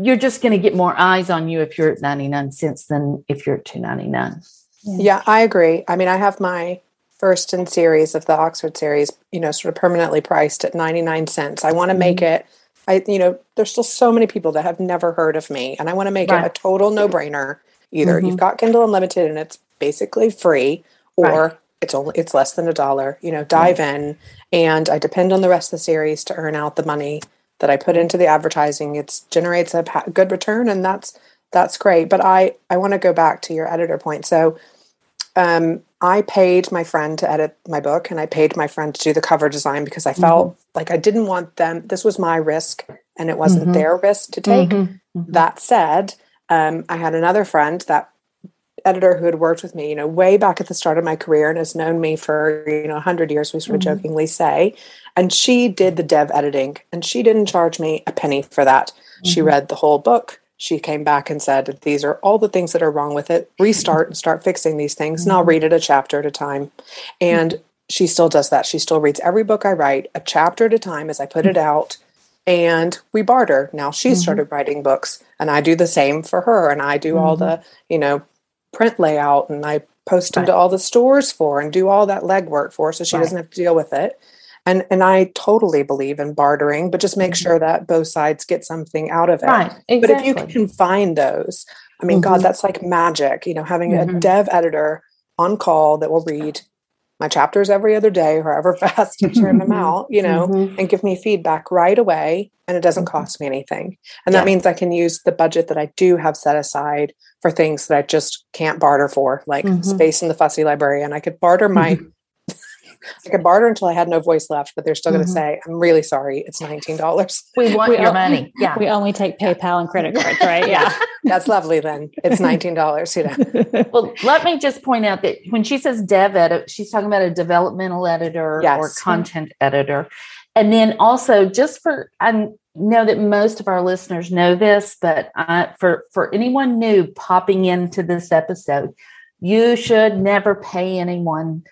You're just going to get more eyes on you if you're at ninety nine cents than if you're at two ninety nine. Yeah, I agree. I mean, I have my first in series of the Oxford series, you know, sort of permanently priced at 99 cents. I want to make Mm-hmm. it I you know, there's still so many people that have never heard of me and I want to make it a total no-brainer. Either Mhm. you've got Kindle Unlimited and it's basically free or it's only it's less than a dollar, you know, dive in and I depend on the rest of the series to earn out the money that I put into the advertising. It generates a good return and that's that's great. But I I want to go back to your editor point. So um, I paid my friend to edit my book and I paid my friend to do the cover design because I felt like I didn't want them. This was my risk and it wasn't Mhm. their risk to take. Mm-hmm. That said, um, I had another friend, that editor who had worked with me, you know, way back at the start of my career and has known me for, you know, 100 years, we sort of Mhm. jokingly say. And she did the dev editing and she didn't charge me a penny for that. She Mhm. read the whole book. She came back and said, These are all the things that are wrong with it. Restart and start fixing these things. And I'll mm-hmm. read it a chapter at a time. And mm-hmm. she still does that. She still reads every book I write a chapter at a time as I put it mm-hmm. out. And we barter. Now she started writing books, and I do the same for her. And I do all the, you know, print layout and I post them to all the stores for and do all that legwork for so she Right. doesn't have to deal with it. And and I totally believe in bartering, but just make Mhm. sure that both sides get something out of it. Right. Exactly. But if you can find those, I mean, God, Mhm. that's like magic. You know, having a Mhm. dev editor on call that will read my chapters every other day, however fast I churn them out, you know, Mhm. and give me feedback right away. And it doesn't Mhm. cost me anything. And that means I can use the budget that I do have set aside for things that I just can't barter for, like Mhm. space in the fussy librarian. I could barter my I could barter until I had no voice left, but they're still going to mm-hmm. say, "I'm really sorry, it's nineteen dollars." we want We your all- money. Yeah. We only take PayPal and credit cards, right? Yeah. That's lovely. Then it's nineteen dollars. You know, Well, let me just point out that when she says dev edit, she's talking about a developmental editor or Yes. content editor. And then also just for I know that most of our listeners know this, but I, for for anyone new popping into this episode, you should never pay anyone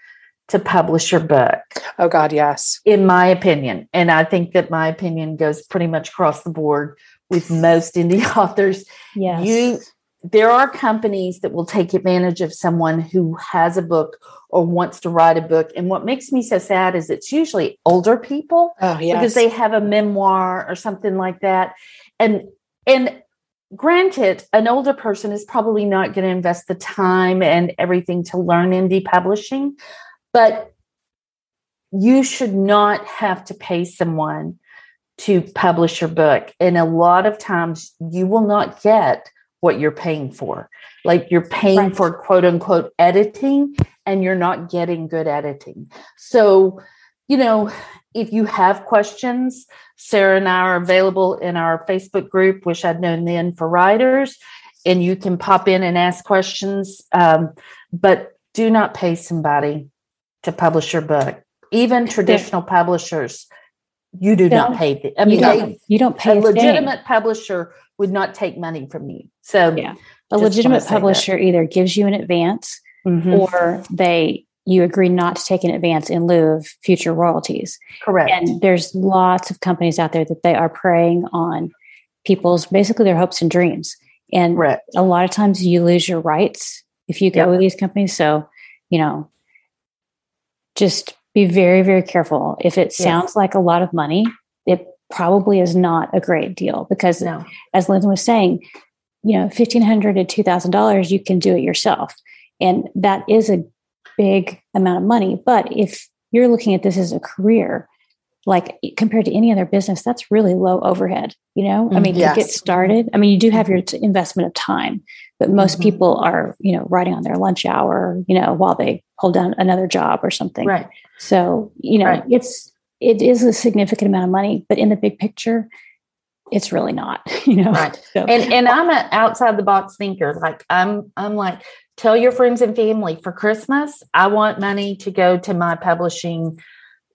to publish your book, oh God, yes, in my opinion. And I think that my opinion goes pretty much across the board with most indie authors Yes. you there are companies that will take advantage of someone who has a book or wants to write a book and what makes me so sad is it's usually older people oh yes, because they have a memoir or something like that and and granted an older person is probably not going to invest the time and everything to learn indie publishing but you should not have to pay someone to publish your book. And a lot of times you will not get what you're paying for. Like you're paying Right. for quote unquote editing and you're not getting good editing. So you know if you have questions sara and i are available in our facebook group wish i'd known then for writers and you can pop in and ask questions. Um, but do not pay somebody to publish your book even traditional publishers you do not pay. The, I mean, you don't, you don't pay a legitimate publisher would not take money from you. So yeah, a legitimate publisher either gives you an advance mm-hmm. or they you agree not to take an advance in lieu of future royalties. Correct. And there's lots of companies out there that they are preying on people's basically their hopes and dreams. And right. a lot of times you lose your rights if you go yep. with these companies. So, you know, just be very, very careful. If it sounds yes. like a lot of money, it probably is not a great deal because no. as Lynn was saying, you know, fifteen hundred to two thousand dollars, you can do it yourself. And that is a big amount of money. But if you're looking at this as a career, like compared to any other business, that's really low overhead. You know, I mean, yes. to get started, I mean, you do have your t- investment of time, but most mm-hmm. people are, you know, writing on their lunch hour, you know, while they hold down another job or something. Right. So, you know, right. it's, it is a significant amount of money, but in the big picture, it's really not, you know. Right. So, and and I'm an outside the box thinker. Like I'm I'm like, tell your friends and family for Christmas, I want money to go to my publishing,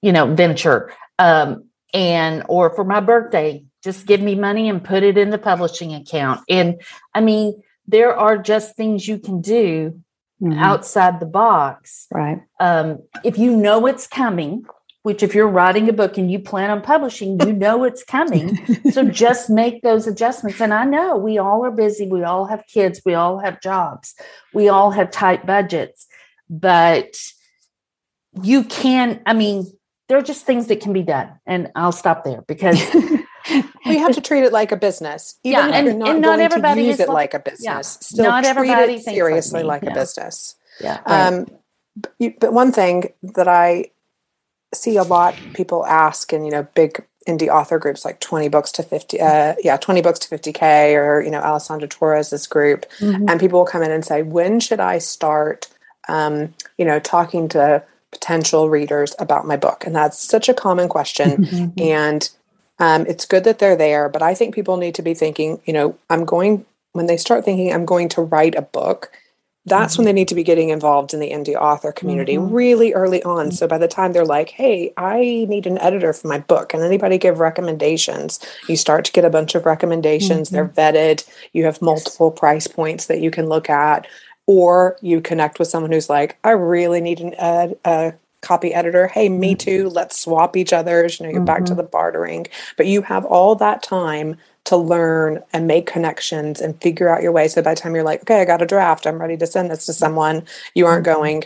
you know, venture um, and or for my birthday just give me money and put it in the publishing account and i mean there are just things you can do mm-hmm. outside the box. Right. Um, if you know it's coming which if you're writing a book and you plan on publishing you know it's coming. So just make those adjustments. And i know we all are busy. We all have kids. We all have jobs. We all have tight budgets. But you can i mean there are just things that can be done. And I'll stop there because we have to treat it like a business. Even yeah, and, not, and not everybody use it like, like, a business. Yeah, Still not everybody it seriously like, like a business. Yeah. Right. Um, but, you, but one thing that I see a lot people ask and you know big indie author groups like 20 books to 50 uh, yeah 20 books to 50k or you know alessandra torre's group mm-hmm. and people will come in and say when should i start um, you know talking to potential readers about my book? And that's such a common question. Mm-hmm. And um, it's good that they're there, but I think people need to be thinking, you know, I'm going, when they start thinking, I'm going to write a book, that's mm-hmm. when they need to be getting involved in the indie author community mm-hmm. really early on. Mm-hmm. So by the time they're like, hey, I need an editor for my book, and anybody give recommendations, you start to get a bunch of recommendations. They're mm-hmm. vetted. You have multiple price points that you can look at or you connect with someone who's like, I really need an ed, a copy editor. Hey, me mm-hmm. too. Let's swap each other's. You know, you're mm-hmm. back to mm-hmm. the bartering, but you have all that time to learn and make connections and figure out your way. So by the time you're like, okay, I got a draft, I'm ready to send this to someone, you aren't mm-hmm. going,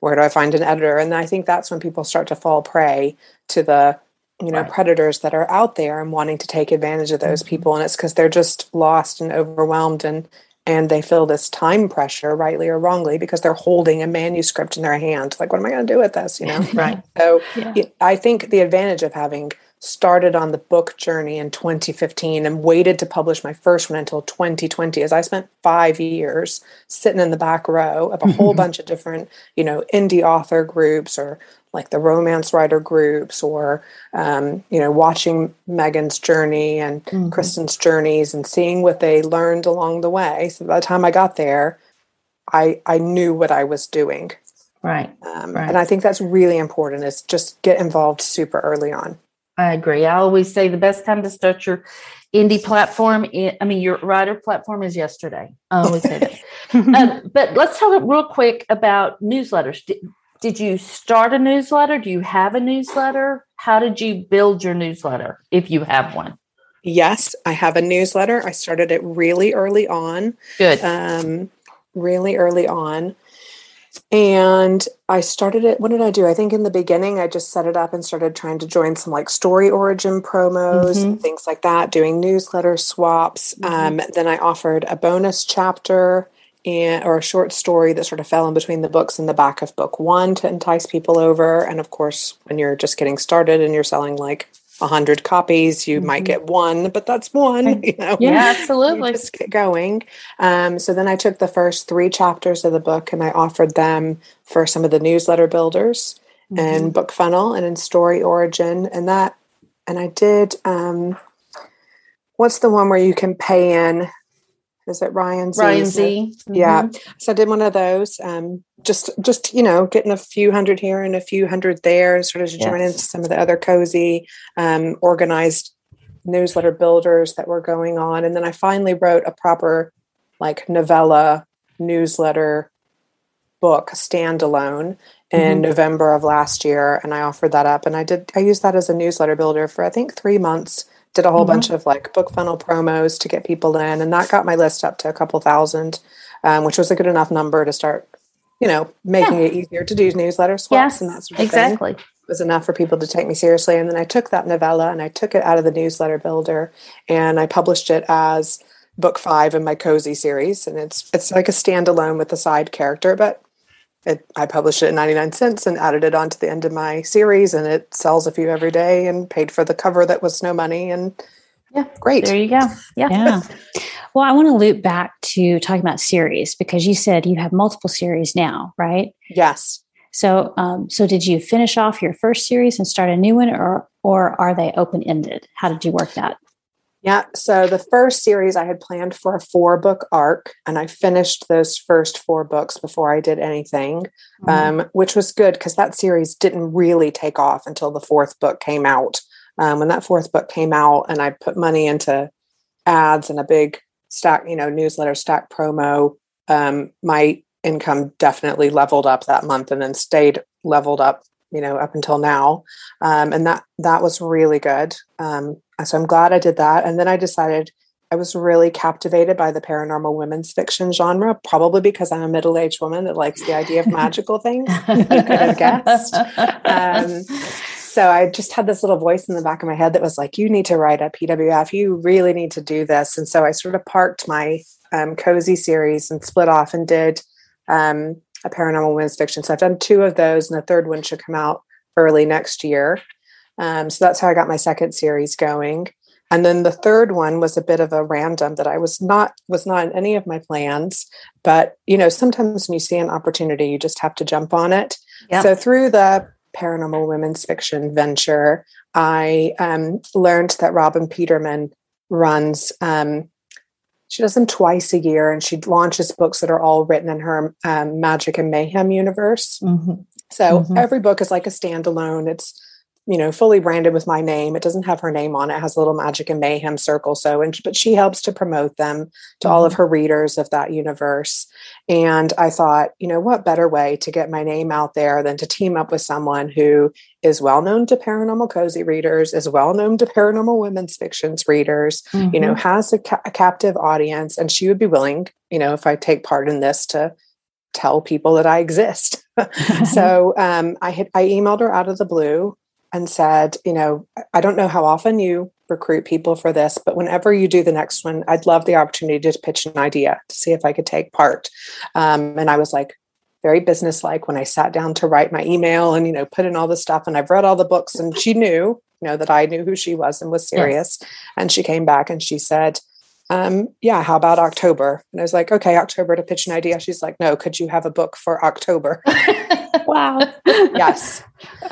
where do I find an editor? And I think that's when people start to fall prey to the you know right. predators that are out there and wanting to take advantage of those mm-hmm. people and it's because they're just lost and overwhelmed and and they feel this time pressure rightly or wrongly because they're holding a manuscript in their hand. Like what am i going to do with this you know? Right. So yeah. i think the advantage of having started on the book journey in 2015 and waited to publish my first one until 2020 is i spent five years sitting in the back row of a whole bunch of different you know indie author groups or like the romance writer groups or um, you know watching meghan's journey and mm-hmm. kristen's journeys and seeing what they learned along the way. So by the time i got there i i knew what i was doing. Right, um, right. and i think that's really important is just get involved super early on. I agree. I always say the best time to start your indie platform i mean your writer platform is yesterday. I always say that. Um, but let's talk real quick about newsletters did you start a newsletter? Do you have a newsletter? How did you build your newsletter if you have one? Yes, I have a newsletter. I started it really early on. Good. Um, really early on. And I started it. What did I do? I think in the beginning, I just set it up and started trying to join some like story origin promos mm-hmm. and things like that, doing newsletter swaps. Mm-hmm. Um, then I offered a bonus chapter and, or a short story that sort of fell in between the books in the back of book one to entice people over. And of course, when you're just getting started and you're selling like a hundred copies, you mm-hmm. might get one, but that's one. You know, yeah, absolutely. just get going. Um, so then I took the first three chapters of the book and I offered them for some of the newsletter builders mm-hmm. and BookFunnel and in StoryOrigin, and that. And I did. Um, what's the one where you can pay in is it Ryan Zee? Ryan Zee. Mm-hmm. Yeah. So I did one of those. Um, just just you know, getting a few hundred here and a few hundred there, sort of to join into some of the other cozy, um, organized newsletter builders that were going on. And then I finally wrote a proper like novella newsletter book standalone in mm-hmm. November of last year. And I offered that up and I did I used that as a newsletter builder for I think three months did a whole mm-hmm. bunch of like book funnel promos to get people in and that got my list up to a couple thousand um, which was a good enough number to start you know making yeah. it easier to do newsletter swaps yes, and that sort of exactly thing. It was enough for people to take me seriously and then i took that novella and i took it out of the newsletter builder and i published it as book five in my cozy series and it's it's like a standalone with a side character but it, I published it at 99 cents and added it onto the end of my series and it sells a few every day and paid for the cover that was no money and yeah great. there you go. Yeah. Yeah. Well i want to loop back to talking about series because you said you have multiple series now right? Yes. So um, so did you finish off your first series and start a new one or or are they open ended how did you work that yeah. So the first series I had planned for a four book arc, and I finished those first four books before I did anything, mm-hmm. um, which was good because that series didn't really take off until the fourth book came out. Um, when that fourth book came out, and I put money into ads and a big stack, you know, newsletter stack promo, um, my income definitely leveled up that month and then stayed leveled up you know up until now um, and that that was really good um, so I'm glad I did that. And then I decided I was really captivated by the paranormal women's fiction genre, probably because I'm a middle aged woman that likes the idea of magical things. you could have guessed. Um, so I just had this little voice in the back of my head that was like, you need to write a PWF. You really need to do this. And so I sort of parked my um, cozy series and split off and did um, a paranormal women's fiction. So I've done two of those, and the third one should come out early next year. Um, so that's how I got my second series going. And then the third one was a bit of a random that I was not was not in any of my plans. But you know, sometimes when you see an opportunity, you just have to jump on it. Yep. So through the paranormal women's fiction venture, I um, learned that Robyn Peterman runs. Um, she does them twice a year, and she launches books that are all written in her um, magic and mayhem universe. Mm-hmm. So mm-hmm. every book is like a standalone. It's you know, fully branded with my name. It doesn't have her name on it. it has a little magic and mayhem circle. So, and but she helps to promote them to mm-hmm. all of mm-hmm. her readers of that universe. And I thought, you know, what better way to get my name out there than to team up with someone who is well known to paranormal cozy readers, is well known to paranormal women's fictions readers, mm-hmm. you know, mm-hmm. has a, ca- a captive audience, and she would be willing, you know, if I take part in this to tell people that I exist. so um, I had I emailed her out of the blue and said, you know, I don't know how often you recruit people for this, but whenever you do the next one, I'd love the opportunity to pitch an idea to see if I could take part. Um, and I was like, very businesslike when I sat down to write my email and you know put in all the stuff and I've read all the books and she knew you know that I knew who she was and was serious yes. and she came back and she said um, yeah, how about October? And I was like, okay, October to pitch an idea. She's like, no, could you have a book for October? wow. yes.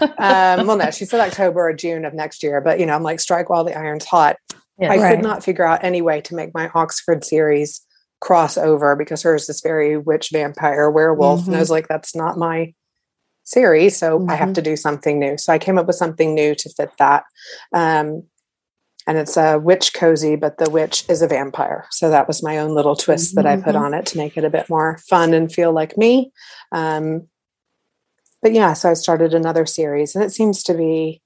Um, well, no, she said October or June of next year, but you know, I'm like, strike while the iron's hot. Yeah, I right. could not figure out any way to make my Oxford series cross over because hers is very witch, vampire, werewolf. Mm-hmm. And I was mm-hmm. like, that's not my series. So mm-hmm. I have mm-hmm. to do something new. So I came up with something new to fit that. Um, and it's a witch cozy, but the witch is a vampire. So that was my own little twist mm-hmm. that I put mm-hmm. on it to make it a bit more fun and feel like me. Um, but yeah, so I started another series, and it seems to be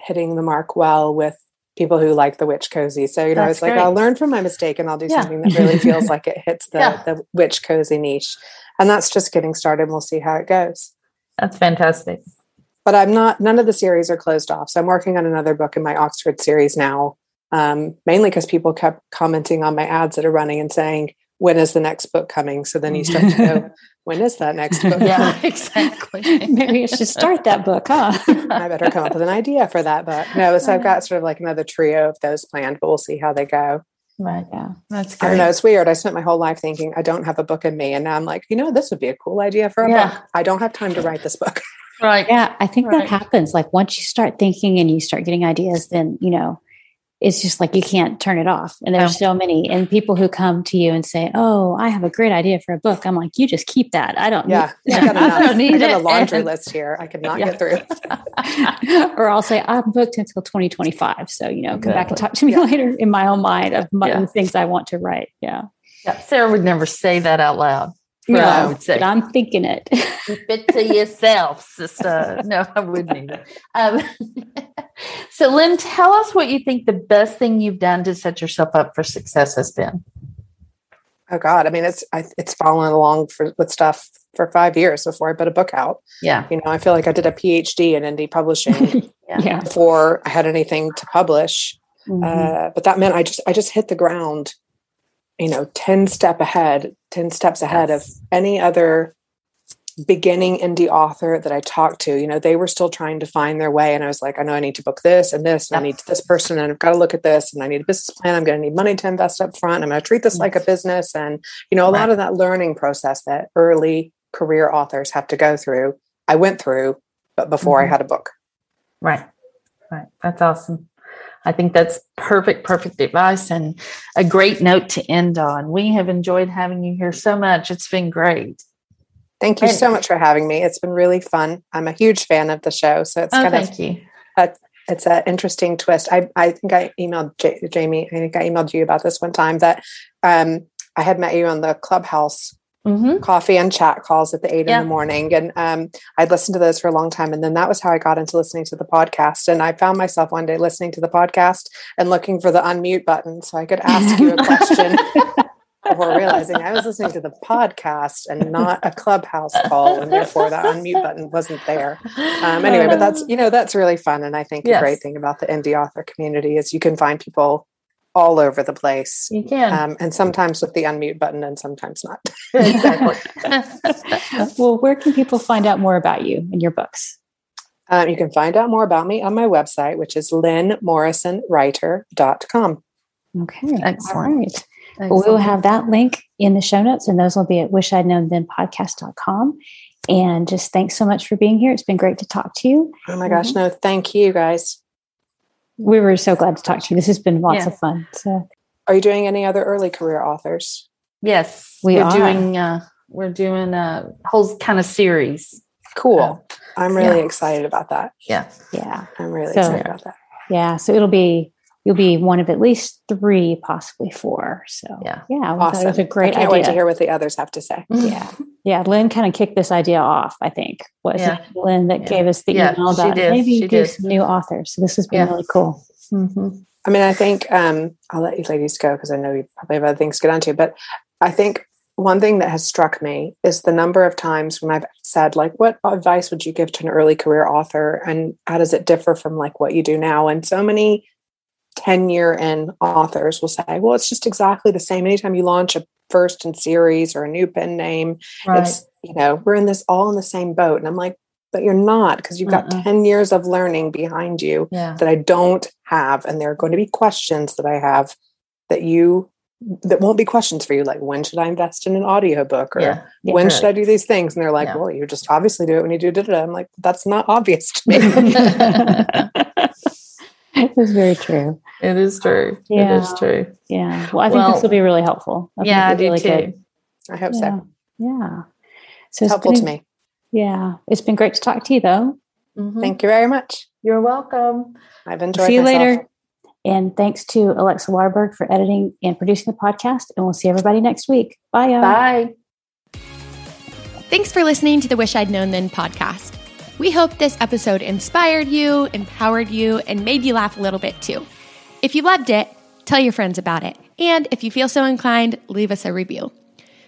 hitting the mark well with people who like the witch cozy. So you know, That's I was great. like, I'll learn from my mistake, and I'll do yeah. something that really feels like it hits the yeah. the witch cozy niche. And that's just getting started. We'll see how it goes. That's fantastic but I'm not, none of the series are closed off. So I'm working on another book in my Oxford series now, um, mainly because people kept commenting on my ads that are running and saying, when is the next book coming? So then you start to go, when is that next book? Yeah, exactly. Maybe you should start that book, huh? I better come up with an idea for that book. No, so I've got sort of like another trio of those planned, but we'll see how they go. Right. Yeah. That's great. I don't know. It's weird. I spent my whole life thinking I don't have a book in me. And now I'm like, you know, this would be a cool idea for a yeah. book. I don't have time to write this book. Right. Yeah. I think right. that happens. Like once you start thinking and you start getting ideas, then, you know, it's just like you can't turn it off. And there's oh. so many, and people who come to you and say, "Oh, I have a great idea for a book." I'm like, "You just keep that. I don't. Yeah, need, I, got I don't need I got it. a laundry list here. I could not yeah. get through. or I'll say, "I'm booked until 2025." So you know, come exactly. back and talk to me yeah. later in my own mind of my, yeah. things I want to write. Yeah. Yeah. Sara would never say that out loud. No, I would say. but I'm thinking it. Keep it to yourself, sister. No, I wouldn't either. Um, so, Lynn, tell us what you think the best thing you've done to set yourself up for success has been. Oh God, I mean, it's I, it's following along for with stuff for five years before I put a book out. Yeah, you know, I feel like I did a PhD in indie publishing yeah. before I had anything to publish. Mm-hmm. Uh, but that meant I just I just hit the ground you know 10 step ahead 10 steps ahead yes. of any other beginning indie author that i talked to you know they were still trying to find their way and i was like i know i need to book this and this and yep. i need this person and i've got to look at this and i need a business plan i'm going to need money to invest up front i'm going to treat this like a business and you know a right. lot of that learning process that early career authors have to go through i went through but before mm-hmm. i had a book right right that's awesome I think that's perfect, perfect advice and a great note to end on. We have enjoyed having you here so much. It's been great. Thank you so much for having me. It's been really fun. I'm a huge fan of the show, so it's oh, kind thank of you. A, it's an interesting twist. I I think I emailed J- Jamie. I think I emailed you about this one time that um, I had met you on the Clubhouse mm-hmm. coffee and chat calls at the eight yeah. in the morning. And um, I'd listened to those for a long time. And then that was how I got into listening to the podcast. And I found myself one day listening to the podcast and looking for the unmute button so I could ask you a question. before realizing I was listening to the podcast and not a clubhouse call, and therefore the unmute button wasn't there. Um, anyway, but that's you know that's really fun, and I think yes. a great thing about the indie author community is you can find people all over the place. You can. Um, and sometimes with the unmute button and sometimes not. well, where can people find out more about you and your books? Um, you can find out more about me on my website, which is lynnmorrisonwriter.com. Okay. Excellent. All right. Excellent. We will have that link in the show notes, and those will be at wishidknownthenpodcast.com. And just thanks so much for being here. It's been great to talk to you. Oh my gosh, mm-hmm. no, thank you guys we were so glad to talk to you. This has been lots yeah. of fun. So, are you doing any other early career authors? Yes, we are doing. Uh, we're doing a whole kind of series. Cool. Uh, I'm really yeah. excited about that. Yeah, yeah. I'm really so, excited about that. Yeah. So it'll be you'll be one of at least three, possibly four. So yeah, yeah. Awesome. It was a great. I can't idea. wait to hear what the others have to say. Yeah, yeah. Lynn kind of kicked this idea off. I think was yeah. Lynn that yeah. gave us the yeah, email about maybe she do did. some new authors. So this has been really cool. Mm-hmm. I mean, I think um, I'll let you ladies go because I know you probably have other things to get onto. But I think one thing that has struck me is the number of times when I've said, like, what advice would you give to an early career author, and how does it differ from like what you do now? And so many 10 year in authors will say, well, it's just exactly the same. Anytime you launch a first in series or a new pen name, right. it's, you know, we're in this all in the same boat. And I'm like, but you're not because you've got uh-uh. 10 years of learning behind you yeah. that I don't have. And there are going to be questions that I have that you that won't be questions for you like when should I invest in an audiobook or yeah. Yeah, when should I do these things? And they're like, well, you just obviously do it when you do it. I'm like, that's not obvious to me. It's very true. It is true. Yeah. It is true. Yeah. Well, I think well, this will be really helpful. I yeah, I do really too. Good. I hope yeah. so. Yeah. So it's helpful been, to me. Yeah. It's been great to talk to you though. Mm-hmm. Thank you very much. You're welcome. I've enjoyed See you myself. later. And thanks to Alexa Waterberg for editing and producing the podcast. And we'll see everybody next week. Bye. Y'all. Bye. Thanks for listening to the Wish I'd Known Then podcast. We hope this episode inspired you, empowered you, and made you laugh a little bit too. If you loved it, tell your friends about it. And if you feel so inclined, leave us a review.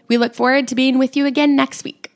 We look forward to being with you again next week.